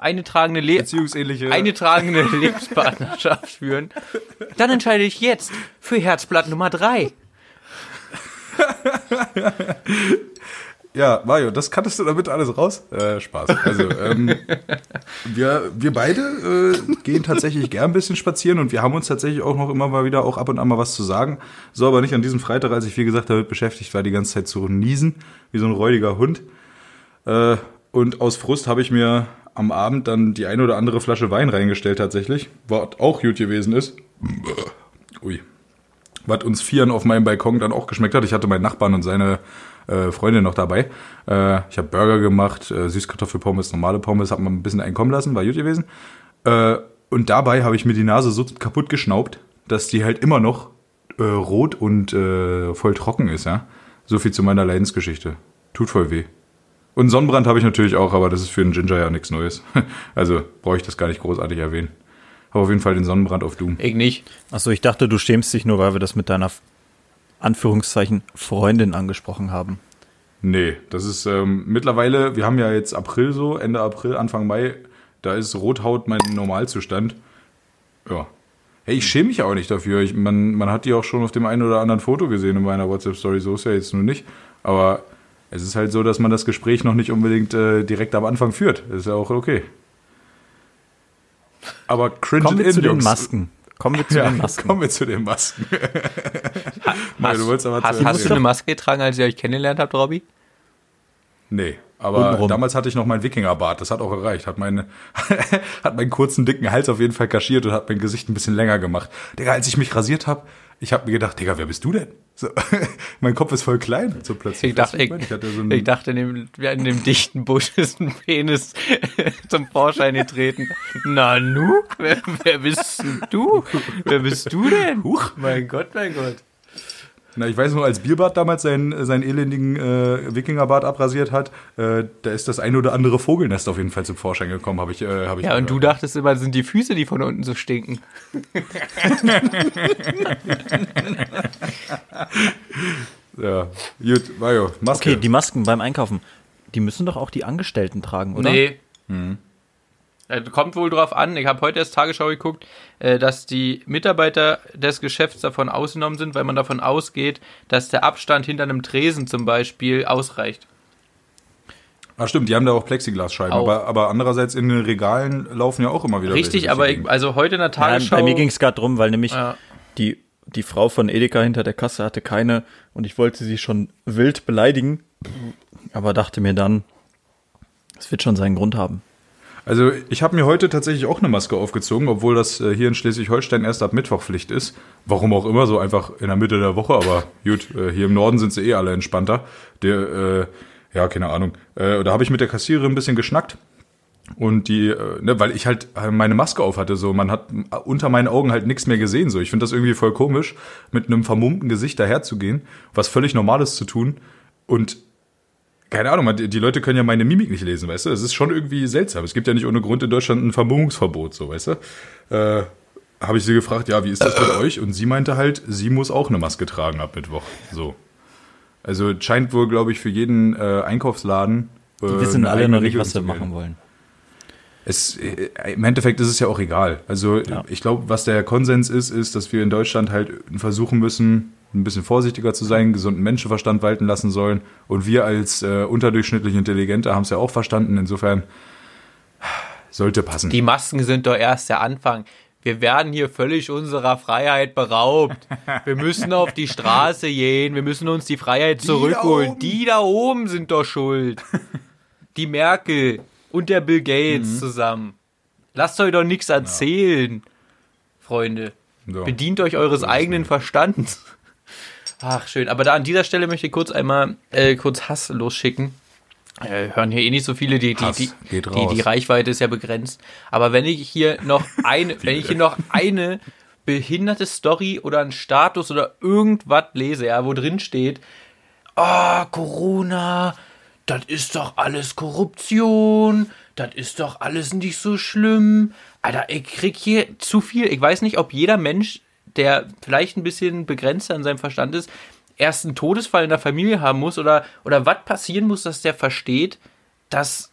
eine tragende, Le beziehungsähnliche. eine tragende Lebenspartnerschaft führen? Dann entscheide ich jetzt für Herzblatt Nummer drei. Ja, Mario, das kanntest du damit alles raus? Äh, Spaß. Also, ähm, wir, wir beide äh, gehen tatsächlich gern ein bisschen spazieren und wir haben uns tatsächlich auch noch immer mal wieder auch ab und an mal was zu sagen. So, aber nicht an diesem Freitag, als ich, wie gesagt, damit beschäftigt war, die ganze Zeit zu niesen, wie so ein räudiger Hund. Äh, und aus Frust habe ich mir am Abend dann die eine oder andere Flasche Wein reingestellt tatsächlich, was auch gut gewesen ist. Ui. Was uns Vieren auf meinem Balkon dann auch geschmeckt hat. Ich hatte meinen Nachbarn und seine äh, Freundin noch dabei. Äh, ich habe Burger gemacht, äh, Süßkartoffelpommes, normale Pommes, habe mal ein bisschen einkommen lassen, war gut gewesen. Äh, und dabei habe ich mir die Nase so kaputt geschnaubt, dass die halt immer noch äh, rot und äh, voll trocken ist, ja. So viel zu meiner Leidensgeschichte. Tut voll weh. Und Sonnenbrand habe ich natürlich auch, aber das ist für einen Ginger ja nichts Neues. Also brauche ich das gar nicht großartig erwähnen. Habe auf jeden Fall den Sonnenbrand auf Doom. Ich nicht. Achso, ich dachte, du schämst dich nur, weil wir das mit deiner Anführungszeichen Freundin angesprochen haben. Nee, das ist ähm, mittlerweile, wir haben ja jetzt April so, Ende April, Anfang Mai, da ist Rothaut mein Normalzustand. Ja. Hey, ich schäme mich auch nicht dafür. Ich, man, man hat die auch schon auf dem einen oder anderen Foto gesehen in meiner WhatsApp-Story, so ist ja jetzt nur nicht. Aber es ist halt so, dass man das Gespräch noch nicht unbedingt äh, direkt am Anfang führt. Das ist ja auch okay. Aber cringe Kommen wir in, zu den. Masken. Kommen wir zu Ja, den Masken. kommen wir zu den Masken. Nein, du wolltest aber hast, zu- hast du eine Maske getragen, als ihr euch kennengelernt habt, Robby? Nee, aber Untenrum. damals hatte ich noch mein Wikingerbart. Das hat auch gereicht. Hat, meine, hat meinen kurzen, dicken Hals auf jeden Fall kaschiert und hat mein Gesicht ein bisschen länger gemacht. Digga, als ich mich rasiert habe, ich habe mir gedacht, Digga, wer bist du denn? So, mein Kopf ist voll klein. So plötzlich. Ich dachte, ich, ich, so ich dachte, in dem, in dem dichten Busch ist ein Penis zum Vorschein getreten. Na nu, wer, wer bist du? Wer bist du denn? Huch. Mein Gott, mein Gott. Na, ich weiß nur, als Bierbart damals seinen, seinen elendigen äh, Wikingerbart abrasiert hat, äh, da ist das ein oder andere Vogelnest auf jeden Fall zum Vorschein gekommen, habe ich, äh, hab ich Ja, und du gehört. dachtest immer, das sind die Füße, die von unten so stinken. Ja, gut, Mario, Maske. Okay, die Masken beim Einkaufen, die müssen doch auch die Angestellten tragen, oder? Nee. Äh, Kommt wohl drauf an, ich habe heute erst Tagesschau geguckt, äh, dass die Mitarbeiter des Geschäfts davon ausgenommen sind, weil man davon ausgeht, dass der Abstand hinter einem Tresen zum Beispiel ausreicht. Ah, stimmt, die haben da auch Plexiglasscheiben, Auch. aber, aber andererseits in den Regalen laufen ja auch immer wieder Richtig, aber ich, also heute in der Tagesschau. bei mir ging es gerade drum, weil nämlich Ja. die, die Frau von Edeka hinter der Kasse hatte keine und ich wollte sie schon wild beleidigen, aber dachte mir dann, es wird schon seinen Grund haben. Also ich habe mir heute tatsächlich auch eine Maske aufgezogen, obwohl das äh, hier in Schleswig-Holstein erst ab Mittwoch Pflicht ist. Warum auch immer, so einfach in der Mitte der Woche, aber gut, äh, hier im Norden sind sie eh alle entspannter. Der, äh, ja, keine Ahnung. Äh, da habe ich mit der Kassiererin ein bisschen geschnackt. Und die, äh, ne, weil ich halt äh, meine Maske auf hatte, so man hat unter meinen Augen halt nichts mehr gesehen. So, ich finde das irgendwie voll komisch, mit einem vermummten Gesicht daherzugehen, was völlig Normales zu tun und keine Ahnung, die die Leute können ja meine Mimik nicht lesen, weißt du? Es ist schon irgendwie seltsam. Es gibt ja nicht ohne Grund in Deutschland ein Vermummungsverbot, so, weißt du? Äh, habe ich sie gefragt, ja, wie ist das bei euch? Und sie meinte halt, sie muss auch eine Maske tragen ab Mittwoch. So. Also scheint wohl, glaube ich, für jeden äh, Einkaufsladen. Äh, Die wissen alle noch nicht, was sie machen wollen. Es, äh, Im Endeffekt ist es ja auch egal. Also Ja. ich glaube, was der Konsens ist, ist, dass wir in Deutschland halt versuchen müssen, ein bisschen vorsichtiger zu sein, gesunden Menschenverstand walten lassen sollen. Und wir als äh, unterdurchschnittlich Intelligente haben es ja auch verstanden. Insofern sollte passen. Die Masken sind doch erst der Anfang. Wir werden hier völlig unserer Freiheit beraubt. Wir müssen auf die Straße gehen. Wir müssen uns die Freiheit da zurückholen. oben. Die da oben sind doch schuld. Die Merkel und der Bill Gates zusammen. Lasst euch doch nichts erzählen, Freunde. So. Bedient euch eures eigenen Verstands. Ach, schön. Aber da an dieser Stelle möchte ich kurz einmal äh, kurz Hass losschicken. Äh, hören hier eh nicht so viele, die, die, Hass die, geht die, raus. die Reichweite ist ja begrenzt. Aber wenn ich hier noch eine, wenn ich hier noch eine behinderte Story oder einen Status oder irgendwas lese, ja, wo drin steht, ah, Corona, das ist doch alles Korruption, das ist doch alles nicht so schlimm. Alter, ich krieg hier zu viel. Ich weiß nicht, ob jeder Mensch, der vielleicht ein bisschen begrenzter an seinem Verstand ist, erst einen Todesfall in der Familie haben muss oder, oder was passieren muss, dass der versteht, dass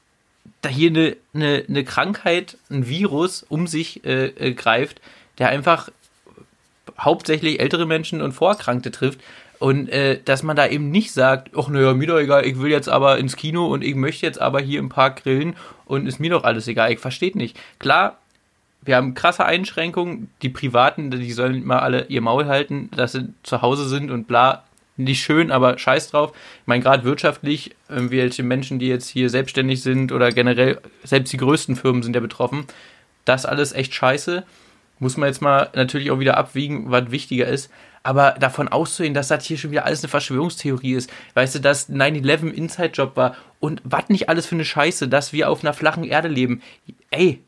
da hier eine, eine, eine Krankheit, ein Virus um sich äh, äh, greift, der einfach hauptsächlich ältere Menschen und Vorerkrankte trifft. Und äh, dass man da eben nicht sagt, ach naja, mir doch egal, ich will jetzt aber ins Kino und ich möchte jetzt aber hier im Park grillen und ist mir doch alles egal. Ich verstehe nicht. Klar, wir haben krasse Einschränkungen. Die Privaten, die sollen mal alle ihr Maul halten, dass sie zu Hause sind und bla. nicht schön, aber scheiß drauf. Ich meine, gerade wirtschaftlich, irgendwelche Menschen, die jetzt hier selbstständig sind oder generell, selbst die größten Firmen sind ja betroffen. Das alles echt scheiße. Muss man jetzt mal natürlich auch wieder abwiegen, was wichtiger ist. Aber davon auszugehen, dass das hier schon wieder alles eine Verschwörungstheorie ist, weißt du, dass 9-11 Inside-Job war und was nicht alles für eine Scheiße, dass wir auf einer flachen Erde leben. Ey,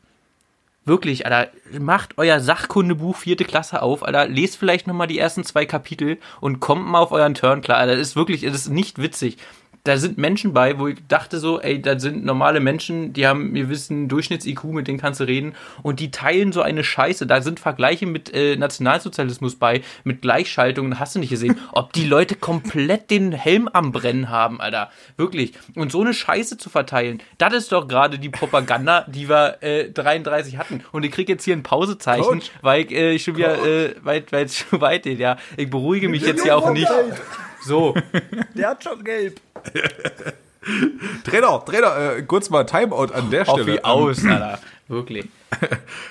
wirklich, Alter, macht euer Sachkundebuch vierte Klasse auf, Alter, lest vielleicht nochmal die ersten zwei Kapitel und kommt mal auf euren Turn klar, Alter, das ist wirklich, das ist nicht witzig da sind Menschen bei, wo ich dachte so, ey, da sind normale Menschen, die haben, wir wissen, Durchschnitts-IQ, mit denen kannst du reden und die teilen so eine Scheiße. Da sind Vergleiche mit äh, Nationalsozialismus bei, mit Gleichschaltungen, hast du nicht gesehen, ob die Leute komplett den Helm am Brennen haben, Alter. Wirklich. Und so eine Scheiße zu verteilen, das ist doch gerade die Propaganda, die wir äh, 33 hatten. Und ich krieg jetzt hier ein Pausezeichen, Coach. weil ich äh, schon wieder äh, weit, weit, weit, ja. Ich beruhige mich jetzt hier auch nicht. So. Der hat schon gelb. Trainer, Trainer, äh, kurz mal Timeout an der Stelle. Auf wie aus, Alter. Wirklich.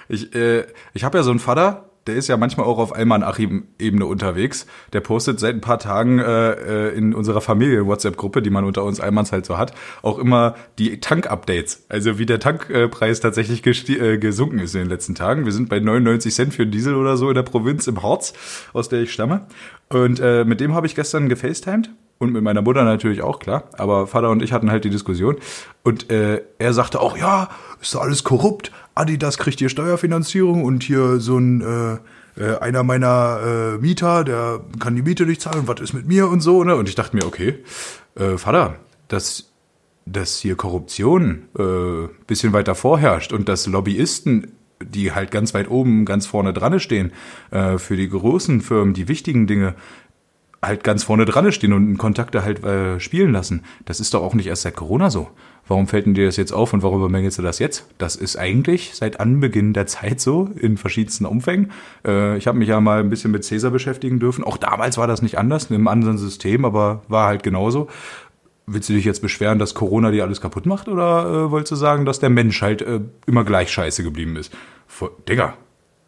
Ich, äh, ich habe ja so einen Vater, der ist ja manchmal auch auf Alman-Achim-Ebene unterwegs. Der postet seit ein paar Tagen äh, äh in unserer Familie-WhatsApp-Gruppe, die man unter uns Almans halt so hat, auch immer die Tank-Updates. Also wie der Tankpreis tatsächlich äh, gesunken ist in den letzten Tagen. Wir sind bei 99 Cent für Diesel oder so in der Provinz im Harz, aus der ich stamme. Und äh, mit dem habe ich gestern gefacetimed und mit meiner Mutter natürlich auch, klar. Aber Vater und ich hatten halt die Diskussion. Und äh, er sagte auch, ja, ist alles korrupt. Adidas kriegt hier Steuerfinanzierung und hier so ein äh, äh, einer meiner äh, Mieter, der kann die Miete nicht zahlen. Was ist mit mir und so, ne? Und ich dachte mir, okay, äh, Vater, dass, dass hier Korruption äh, bisschen weiter vorherrscht und dass Lobbyisten die halt ganz weit oben, ganz vorne dran stehen, äh, für die großen Firmen, die wichtigen Dinge, halt ganz vorne dran stehen und Kontakte halt äh, spielen lassen. Das ist doch auch nicht erst seit Corona so. Warum fällt denn dir das jetzt auf und warum bemängelst du das jetzt? Das ist eigentlich seit Anbeginn der Zeit so, in verschiedensten Umfängen. Äh, ich habe mich ja mal ein bisschen mit Cäsar beschäftigen dürfen. Auch damals war das nicht anders, einem anderen System, aber war halt genauso. Willst du dich jetzt beschweren, dass Corona dir alles kaputt macht oder äh, wolltest du sagen, dass der Mensch halt äh, immer gleich scheiße geblieben ist? Vor, Digga,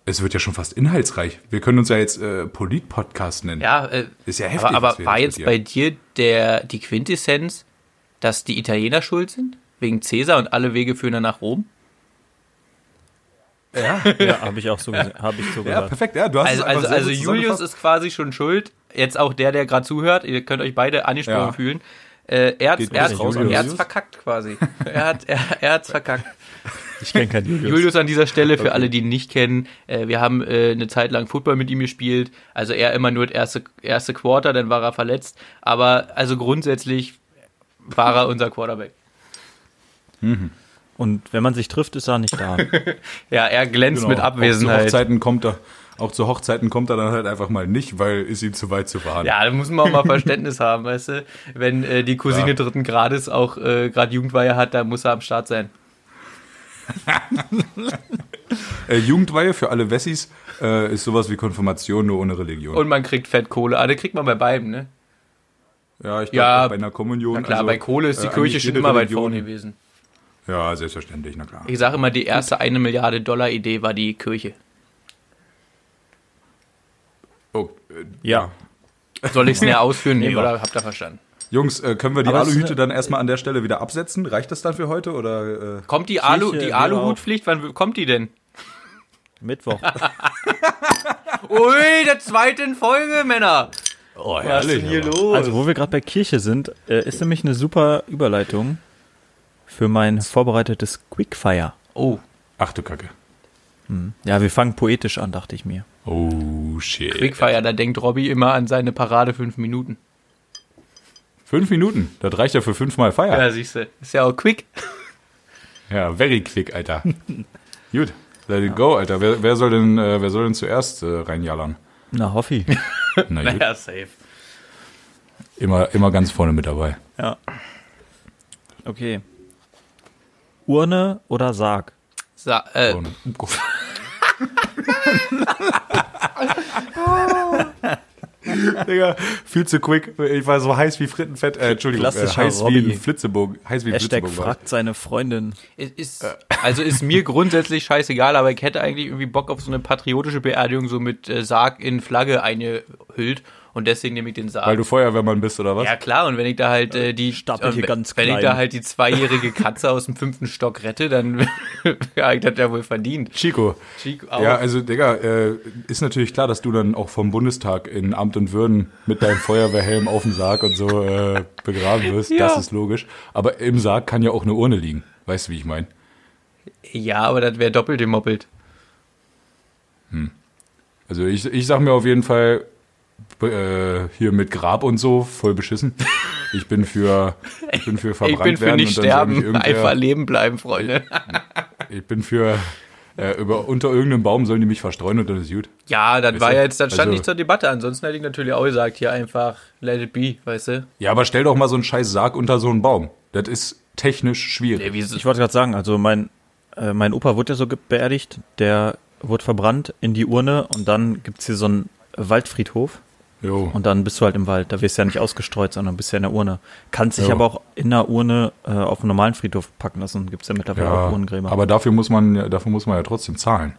es wird ja schon fast inhaltsreich. Wir können uns ja jetzt äh, Polit-Podcast nennen. Ja, äh, ist ja heftig. Aber, aber war jetzt bei dir der, die Quintessenz, dass die Italiener schuld sind? Wegen Cäsar und alle Wege führen dann nach Rom? Ja, ja habe ich auch so, hab ich so ja, perfekt. Ja, du hast also, also, also Julius ist quasi schon schuld. Jetzt auch der, der gerade zuhört. Ihr könnt euch beide angesprochen ja. fühlen. Äh, er, hat, hat, verkackt quasi. er hat er, er hat's verkackt. Ich kenne keinen Julius. Julius an dieser Stelle, für okay. alle, die ihn nicht kennen, äh, wir haben äh, eine Zeit lang Football mit ihm gespielt. Also er immer nur das erste, erste Quarter, dann war er verletzt. Aber also grundsätzlich war er unser Quarterback. Mhm. Und wenn man sich trifft, ist er nicht da. ja, er glänzt genau. mit Abwesenheit. Auch zu Hochzeiten kommt er. Auch zu Hochzeiten kommt er dann halt einfach mal nicht, weil ist ihm zu weit zu fahren. Ja, da muss man auch mal Verständnis haben, weißt du. Wenn äh, die Cousine ja. dritten Grades auch äh, gerade Jugendweihe hat, dann muss er am Start sein. Äh, Jugendweihe für alle Wessis äh, ist sowas wie Konfirmation, nur ohne Religion. Und man kriegt Fettkohle. Ah, das kriegt man bei beiden, ne? Ja, ich glaube, ja, bei einer Kommunion. Na klar, also, bei Kohle ist die äh, Kirche schon immer weit vorne gewesen. Ja, selbstverständlich, na klar. Ich sage immer, die erste eine Milliarde Dollar Idee war die Kirche. Oh, äh, ja. Soll ich es näher ausführen? Nee, oder habt ihr verstanden? Jungs, äh, können wir die Aber Aluhüte dann erstmal an der Stelle wieder absetzen? Reicht das dann für heute? Oder, äh? Kommt die, Alu, die Aluhutpflicht? Wann kommt die denn? Mittwoch. Ui, der zweite in Folge, Männer. Oh, herrlich, Was ist denn hier los? Also, wo wir gerade bei Kirche sind, äh, ist nämlich eine super Überleitung für mein vorbereitetes Quickfire. Oh. Ach du Kacke. Hm. Ja, wir fangen poetisch an, dachte ich mir. Oh, shit. Quickfire, da denkt Robby immer an seine Parade fünf Minuten. Fünf Minuten, das reicht ja für fünfmal Feier. Ja, siehst du. Ist ja auch quick. Ja, very quick, Alter. Gut, let it go, Alter. Wer, wer, soll, denn, äh, wer soll denn zuerst äh, reinjallern? Na, Hoffi. Na, naja, safe. Immer, immer ganz vorne mit dabei. Ja. Okay. Urne oder Sarg? Sa äh. Urne. Digga, viel zu quick. Ich war so heiß wie Frittenfett. Äh, Entschuldigung, äh, heiß Robby. wie ein Flitzebogen. Heiß wie Hashtag Flitzebogen fragt seine Freundin. Ist, also ist mir grundsätzlich scheißegal, aber ich hätte eigentlich irgendwie Bock auf so eine patriotische Beerdigung, so mit äh, Sarg in Flagge eingehüllt und deswegen nehme ich den Sarg. Weil du Feuerwehrmann bist oder was? ja klar, und wenn ich da halt äh, die Stapelt und hier wenn- ganz wenn ich klein. da halt die zweijährige Katze aus dem fünften Stock rette, dann habe ich das ja wohl verdient. Chico. Chico auch. Ja, also Digga, äh, ist natürlich klar, dass du dann auch vom Bundestag in Amt und Würden mit deinem Feuerwehrhelm auf dem Sarg und so äh, begraben wirst. Ja. Das ist logisch. Aber im Sarg kann ja auch eine Urne liegen. Weißt du, wie ich meine? ja, aber das wäre doppelt gemoppelt. Also ich, ich sag mir auf jeden Fall äh, hier mit Grab und so voll beschissen. Ich bin für ich bin für verbrannt Ich bin für werden nicht dann sterben, einfach leben bleiben, Freunde. Ich bin für äh, über unter irgendeinem Baum sollen die mich verstreuen und dann ist gut. Ja, das Weißt war du? ja jetzt, das stand Also- nicht zur Debatte. Ansonsten hätte ich natürlich auch gesagt, hier einfach let it be, weißt du? Ja, aber stell doch mal so einen scheiß Sarg unter so einen Baum. Das ist technisch schwierig. Wie Ich wollte gerade sagen, also mein, äh, mein Opa wurde ja so beerdigt, der wurde verbrannt in die Urne und dann gibt's hier so einen Waldfriedhof Jo. und dann bist du halt im Wald. Da wirst du ja nicht ausgestreut, sondern bist ja in der Urne. Kannst dich Ja. aber auch in der Urne äh, auf einen normalen Friedhof packen lassen. Gibt's ja mittlerweile Ja, auch Urnengräber. aber dafür muss man ja, dafür muss man ja trotzdem zahlen.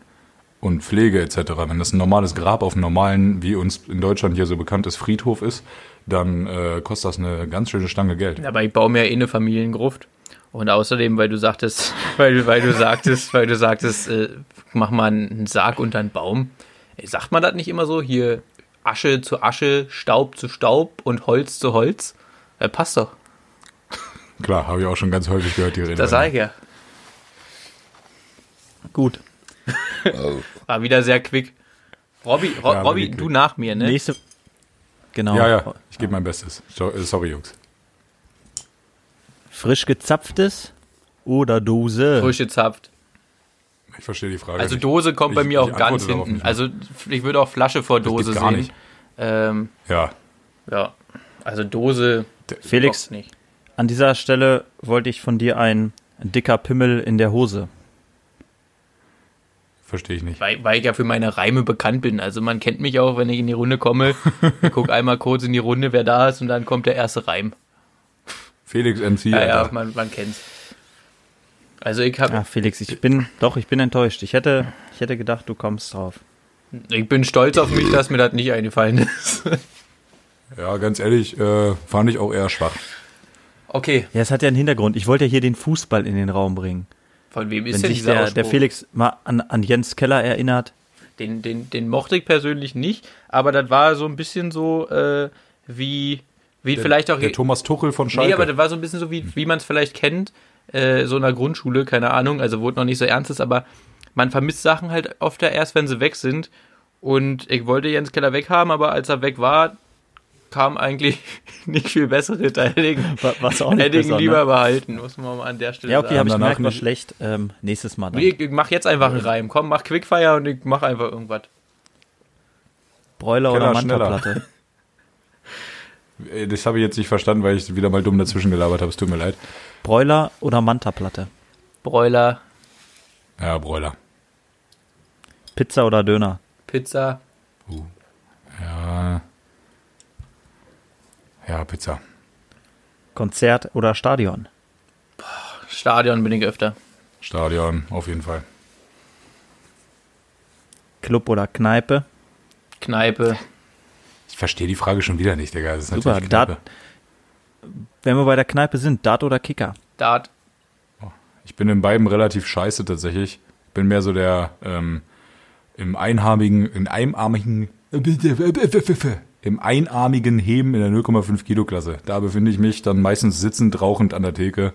Und Pflege etc. Wenn das ein normales Grab auf einem normalen, wie uns in Deutschland hier so bekannt ist, Friedhof ist, dann äh, kostet das eine ganz schöne Stange Geld. Aber ich baue mir ja eh eine Familiengruft. Und außerdem, weil du sagtest, weil, du- weil du sagtest, weil du sagtest, äh, mach mal einen Sarg unter einen Baum. Ey, sagt man das nicht immer so? Hier Asche zu Asche, Staub zu Staub und Holz zu Holz? Äh, passt doch. Klar, habe ich auch schon ganz häufig gehört, die Rede. Das sage ich ja. Gut. War wieder sehr quick. Robby, Ro Ja, Robby, du nach mir, ne? Nächste. Genau. Ja, ja, ich gebe mein Bestes. So- äh, Sorry, Jungs. Frisch gezapftes oder Dose? Frisch gezapft. Ich verstehe die Frage. Also. Dose kommt bei Ich- mir ich auch ganz hinten. Also ich würde auch Flasche vor Das Dose gar sehen. nicht. Ähm, Ja, ja, also Dose. Felix, nicht. an dieser Stelle wollte ich von dir ein dicker Pimmel in der Hose. verstehe ich nicht. Weil, weil ich ja für meine Reime bekannt bin. Also man kennt mich auch, wenn ich in die Runde komme. Ich guck einmal kurz in die Runde, wer da ist und dann kommt der erste Reim. Felix MC, Ja, ja, man, man kennt's. Also ich habe, Ah, Felix, ich bin, doch, ich bin enttäuscht. Ich hätte, ich hätte gedacht, du kommst drauf. ich bin stolz auf mich, dass mir das nicht eingefallen ist. ja, ganz ehrlich, äh, fand ich auch eher schwach. Okay, Ja, es hat ja einen Hintergrund. Ich wollte ja hier den Fußball in den Raum bringen. von wem ist Wenn denn sich dieser der, der? Felix mal an, an Jens Keller erinnert. Den, den, den mochte ich persönlich nicht, aber das war so ein bisschen so äh, wie, wie vielleicht auch. Der Thomas Tuchel von Schalke. Nee, aber das war so ein bisschen so, wie, wie man es vielleicht kennt, äh, so in der Grundschule, keine Ahnung, also wo es noch nicht so ernst ist, aber man vermisst Sachen halt oft ja erst, wenn sie weg sind. Und ich wollte Jens Keller weghaben, aber als er weg war, kam eigentlich nicht viel bessere. Da hätte ich, Wa- was auch nicht hätte ich ihn besser, lieber ne? behalten, muss man mal an der Stelle Ja, okay, sagen. habe ich gemerkt, war schlecht. Ähm, nächstes Mal dann. Nee, ich, ich mach jetzt einfach einen Reim. Komm, mach Quickfire und ich mach einfach irgendwas. Broiler Keller oder schneller. Äh, Das habe ich jetzt nicht verstanden, weil ich wieder mal dumm dazwischen gelabert habe. Es tut mir leid. Broiler oder Mantaplatte? Broiler, Ja, Broiler. Pizza oder Döner? Pizza, Ja. Ja, Pizza. Konzert oder Stadion? Stadion bin ich öfter. Stadion, auf jeden Fall. Club oder Kneipe? Kneipe. Ich verstehe die Frage schon wieder nicht, Digga. Das ist Super, natürlich Dart, Kneipe. wenn wir bei der Kneipe sind, Dart oder Kicker? Dart. Ich bin in beiden relativ scheiße tatsächlich. Bin mehr so der ähm, im einarmigen, in einarmigen, im einarmigen Heben in der 0,5 Kilo Klasse. Da befinde ich mich dann meistens sitzend, rauchend an der Theke.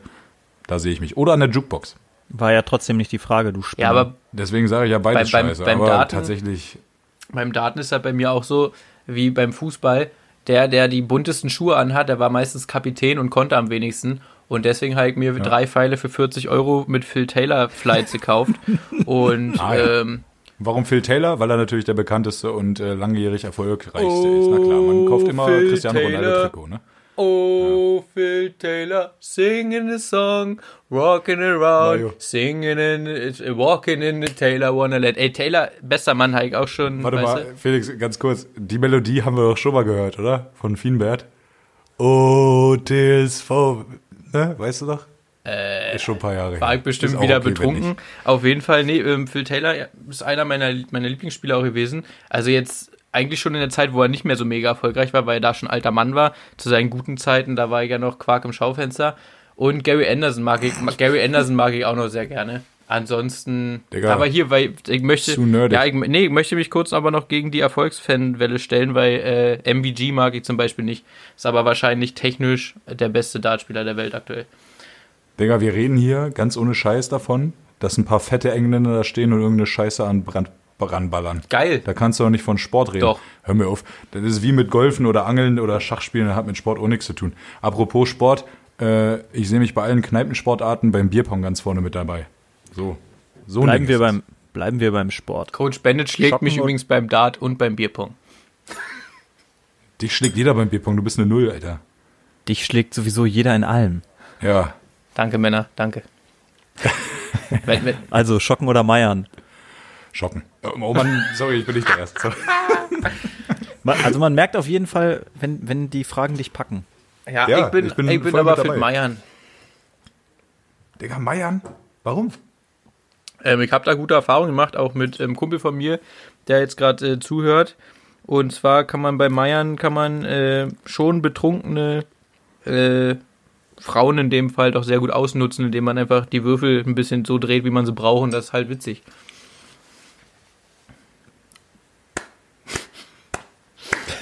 Da sehe ich mich. Oder an der Jukebox. War ja trotzdem nicht die Frage, du Spinner. Ja, aber Deswegen sage ich ja beides Beim- beim- scheiße. beim aber Daten- tatsächlich, beim Daten ist das bei mir auch so wie beim Fußball. Der, der die buntesten Schuhe anhat, der war meistens Kapitän und konnte am wenigsten. Und deswegen habe ich mir drei Pfeile für 40 Euro mit Phil Taylor Flights gekauft. Und Ah, ja. ähm, warum Phil Taylor? Weil er natürlich der bekannteste und äh, langjährig erfolgreichste ist. Na klar, man kauft immer Oh, Phil Cristiano. Ronaldo Trikot, ne? Oh, Phil Taylor, singing the song, rocking around, Mario. singing in, walking in the Taylor Wonderland. Ey, Taylor, bester Mann, habe ich auch schon. Warte mal, Felix, ganz kurz. Die Melodie haben wir doch schon mal gehört, oder? Von Fienbert. Oh, TSV. Ne? Weißt du doch? Äh, ist schon ein paar Jahre War her. ich bestimmt wieder okay, betrunken. Auf jeden Fall, nee, ähm, Phil Taylor ist einer meiner, meiner Lieblingsspieler auch gewesen. Also jetzt eigentlich schon in der Zeit, wo er nicht mehr so mega erfolgreich war, weil er da schon alter Mann war. Zu seinen guten Zeiten, da war ich ja noch Quark im Schaufenster. Und Gary Anderson mag ich, Gary Anderson mag ich auch noch sehr gerne. Ansonsten, Digga, aber hier, weil ich möchte, zu nerdig. ja, ich, nee, ich möchte mich kurz aber noch gegen die Erfolgsfanwelle stellen, weil äh, MVG mag ich zum Beispiel nicht. Ist aber wahrscheinlich technisch der beste Dartspieler der Welt aktuell. Digga, wir reden hier ganz ohne Scheiß davon, dass ein paar fette Engländer da stehen und irgendeine Scheiße an Brand ranballern. Geil. Da kannst du doch nicht von Sport reden. Doch. Hör mir auf. Das ist wie mit Golfen oder Angeln oder Schachspielen, das hat mit Sport auch nichts zu tun. Apropos Sport, äh, ich sehe mich bei allen Kneipensportarten beim Bierpong ganz vorne mit dabei. So. So Bleiben wir, beim, bleiben wir beim Sport. Coach Bennett schlägt Schocken mich und- übrigens beim Dart und beim Bierpong. Dich schlägt jeder beim Bierpong, du bist eine Null, Alter. Dich schlägt sowieso jeder in allem. Ja. Danke, Männer, danke. Also Schocken oder Meiern. Schocken. Oh Mann, sorry, ich bin nicht der Erste. Also man merkt auf jeden Fall, wenn, wenn die Fragen dich packen. ja, Ja, ich bin, ich bin ich bin aber mit für. Meiern. Digga, Meiern? Warum? Ähm, ich habe da gute Erfahrungen gemacht, auch mit einem Kumpel von mir, der jetzt gerade äh, zuhört. Und zwar kann man bei Meiern kann man äh, schon betrunkene äh, Frauen in dem Fall doch sehr gut ausnutzen, indem man einfach die Würfel ein bisschen so dreht, wie man sie braucht. Und das ist halt witzig.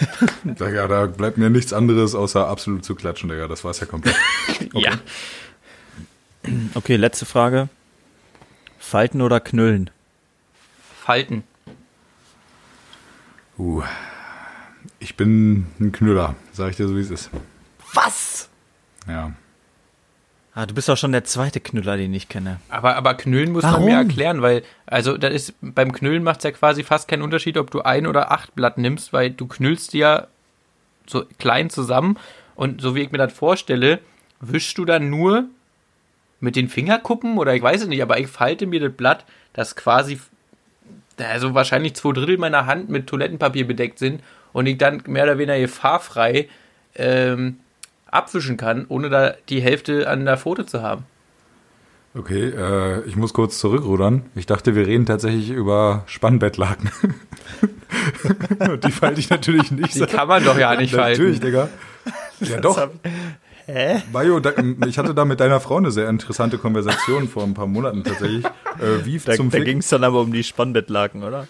Digga, da bleibt mir nichts anderes, außer absolut zu klatschen, Digga. Das war's ja komplett. Ja. Okay, letzte Frage. Falten oder knüllen? Falten. Uh. Ich bin ein Knüller, sag ich dir so, wie es ist. Was? Ja. Ah, du bist doch schon der zweite Knüller, den ich kenne. Aber, aber Knüllen muss man Warum? mir erklären, weil, also das ist, beim Knüllen macht es ja quasi fast keinen Unterschied, ob du ein oder acht Blatt nimmst, weil du knüllst die ja so klein zusammen und so wie ich mir das vorstelle, wischst du dann nur mit den Fingerkuppen oder ich weiß es nicht, aber ich falte mir das Blatt, das quasi, also wahrscheinlich zwei Drittel meiner Hand mit Toilettenpapier bedeckt sind und ich dann mehr oder weniger gefahrfrei ähm, abwischen kann, ohne da die Hälfte an der Pfote zu haben. Okay, äh, ich muss kurz zurückrudern. Ich dachte, wir reden tatsächlich über Spannbettlaken. Und die falte ich natürlich nicht. Die kann man doch ja nicht Natürlich, falten. Digga. Ja, doch. Hä? Majo, da, ich hatte da mit deiner Frau eine sehr interessante Konversation vor ein paar Monaten tatsächlich. Äh, wie Da, zum da ging es dann aber um die Spannbettlaken, oder?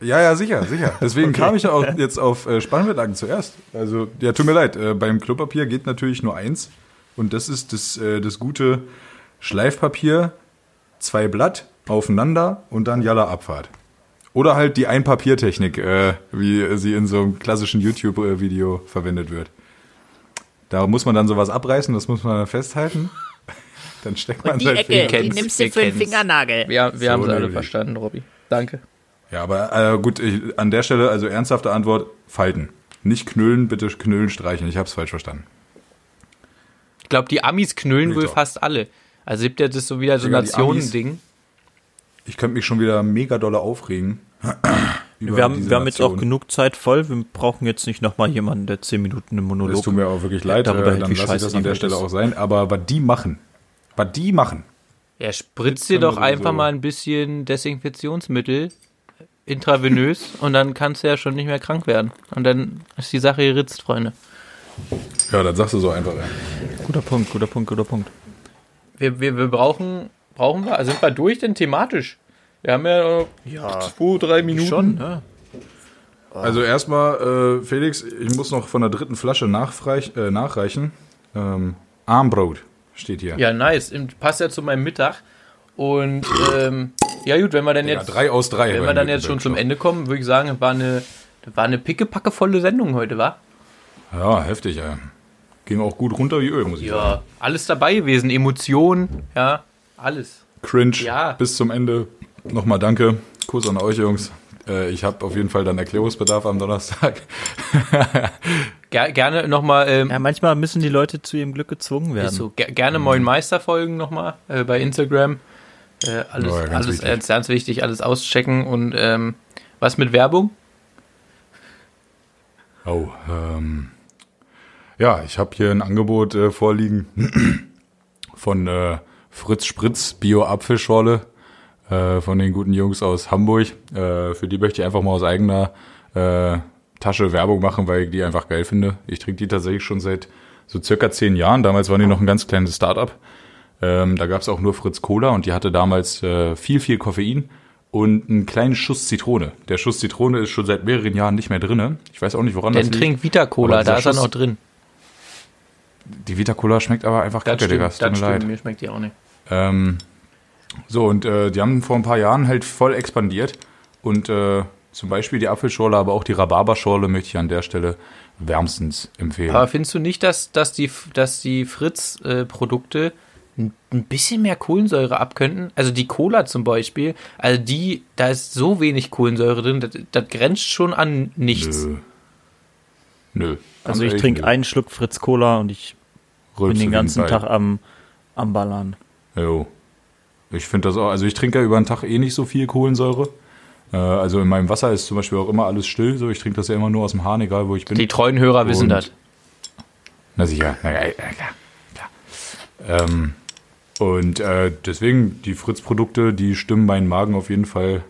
Ja, ja, sicher, sicher. Deswegen kam ich ja auch jetzt auf äh, Spannbettlaken zuerst. Also, ja, tut mir leid. Äh, beim Klopapier geht natürlich nur eins. Und das ist das, äh, das gute Schleifpapier, zwei Blatt aufeinander und dann Jalla Abfahrt. Oder halt die Einpapiertechnik, äh, wie sie in so einem klassischen YouTube-Video verwendet wird. Da muss man dann sowas abreißen, das muss man dann festhalten. Dann steckt man Und die sein Ecke, Finger- die nimmst wir du für den. Fingernagel. Wir, wir So haben es alle verstanden, Robby. Danke. Ja, aber äh, gut, ich, an der Stelle, also ernsthafte Antwort, falten. Nicht knüllen, bitte knüllen streichen. Ich hab's falsch verstanden. Ich glaube, die Amis knüllen Real wohl Talk. fast alle. Also gibt ja das so wieder so Nationending. Ich könnte mich schon wieder mega dolle aufregen. Wir haben, wir haben jetzt auch genug Zeit voll. Wir brauchen jetzt nicht nochmal jemanden, der zehn Minuten im Das Monolog. tut mir auch wirklich leid, darüber äh, dann wie lasse ich scheiße das an der Stelle ist. auch sein. Aber was die machen, was die machen, Ja, spritzt dir doch einfach sowieso- mal ein bisschen Desinfektionsmittel intravenös und dann kannst du ja schon nicht mehr krank werden. Und dann ist die Sache geritzt, Freunde. ja, das sagst du so einfach. Ja. Guter Punkt, guter Punkt, guter Punkt. Wir, wir, wir brauchen, brauchen wir, sind wir durch denn thematisch? Wir haben ja Ja, zwei, drei Minuten. schon, ne? Also erstmal, äh, Felix, ich muss noch von der dritten Flasche äh, nachreichen. Ähm, Armbrot steht hier. Ja, nice. Im- Passt ja zu meinem Mittag. Und ähm, ja gut, wenn wir dann Ja, jetzt, drei aus drei. wenn wir dann jetzt schon zum Ende kommen, würde ich sagen, war eine, war eine pickepackevolle Sendung heute, wa? Ja, heftig, ja. Ging auch gut runter wie Öl, muss ich sagen. Ja, alles dabei gewesen. Emotionen, ja, alles. Cringe Ja. bis zum Ende. Nochmal danke. Kuss an euch, Jungs. Äh, ich habe auf jeden Fall dann Erklärungsbedarf am Donnerstag. Ger gerne nochmal, ähm, Ja, manchmal müssen die Leute zu ihrem Glück gezwungen werden. so, ger gerne Moin Meister folgen nochmal äh, bei Instagram. Äh, alles, ja, ganz alles wichtig. ganz, ganz wichtig, alles auschecken und ähm, was mit Werbung? Oh, ähm, ja, ich habe hier ein Angebot äh, vorliegen von äh, Fritz Spritz Bio-Apfelschorle äh, von den guten Jungs aus Hamburg. Äh, für die möchte ich einfach mal aus eigener äh, Tasche Werbung machen, weil ich die einfach geil finde. Ich trinke die tatsächlich schon seit so circa zehn Jahren. Damals waren die noch ein ganz kleines Startup. Ähm, da gab es auch nur Fritz Cola und die hatte damals äh, viel, viel Koffein und einen kleinen Schuss Zitrone. Der Schuss Zitrone ist schon seit mehreren Jahren nicht mehr drinne. Ich weiß auch nicht, woran Dann das liegt. trink Vita Cola, da ist er noch drin. Die Vita Cola schmeckt aber einfach Das kacke, Digga. Es tut das mir leid. Mir schmeckt die auch nicht. Ähm, so, und äh, die haben vor ein paar Jahren halt voll expandiert. Und äh, zum Beispiel die Apfelschorle, aber auch die Rhabarberschorle möchte ich an der Stelle wärmstens empfehlen. Aber findest du nicht, dass, dass die, dass die Fritz-Produkte ein bisschen mehr Kohlensäure abkönnten? Also die Cola zum Beispiel, also die, da ist so wenig Kohlensäure drin, das, das grenzt schon an nichts. Nö. Nö. Also ich trinke einen Schluck Fritz Cola und ich bin Rülpse den wie ganzen ein Tag am, am Ballern. Jo. Ich finde das auch, also ich trinke ja über den Tag eh nicht so viel Kohlensäure. Äh, also in meinem Wasser ist zum Beispiel auch immer alles still. So, ich trinke das ja immer nur aus dem Hahn, egal wo ich bin. Die treuen Hörer wissen Und- das. Na sicher, na, ja, ja, klar. klar. Ähm, und äh, deswegen, die Fritz-Produkte, die stimmen meinen Magen auf jeden Fall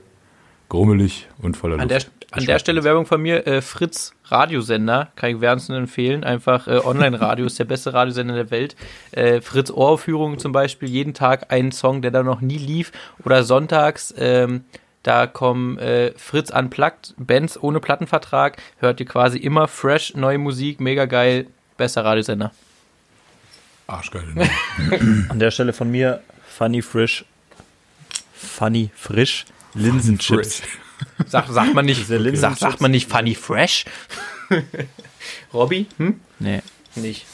grummelig und voller An Luft. der, an der Stelle Werbung von mir, äh, Fritz Radiosender, kann ich wärmstens empfehlen. Einfach äh, Online-Radio ist der beste Radiosender der Welt. Äh, Fritz Ohraufführungen zum Beispiel, jeden Tag einen Song, der da noch nie lief. Oder sonntags, ähm, da kommen äh, Fritz Unplugged, Bands ohne Plattenvertrag. Hört ihr quasi immer fresh, neue Musik, mega geil. Bester Radiosender. Arschgeil. Ne? An der Stelle von mir Funny Frisch, Funny Frisch, Linsenchips. Sagt, sagt man nicht, Linsen- sagt, sagt man nicht funny fresh? Robby? Hm? Nee. Nicht.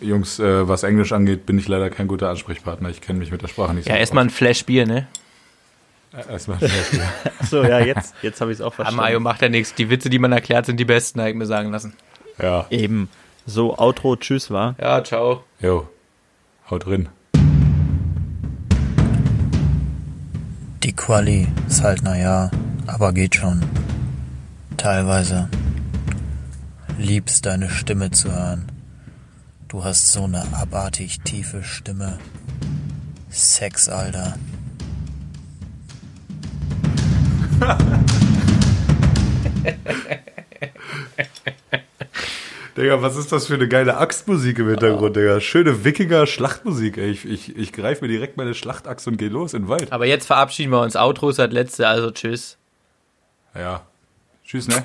Jungs, äh, was Englisch angeht, bin ich leider kein guter Ansprechpartner. Ich kenne mich mit der Sprache nicht Ja, so erstmal ein Flash Bier, ne? aus. Äh, Erstmal ein Beispiel. Achso, ja, jetzt, jetzt habe ich es auch verstanden. Mario macht ja nichts. Die Witze, die man erklärt, sind die besten, habe ich mir sagen lassen. ja, Eben. So, Outro, tschüss, war. Ja, ciao. jo. Haut drin. Die Quali ist halt naja, aber geht schon. Teilweise. Liebst deine Stimme zu hören. Du hast so eine abartig tiefe Stimme. Sex, Alter. Digga, was ist das für eine geile Axtmusik im Hintergrund, Digga? Schöne Wikinger-Schlachtmusik, ey. Ich, ich, ich greife mir direkt meine Schlachtaxt und gehe los in den Wald. Aber jetzt verabschieden wir uns. Outro ist das letzte, also tschüss. Ja. Tschüss, ne?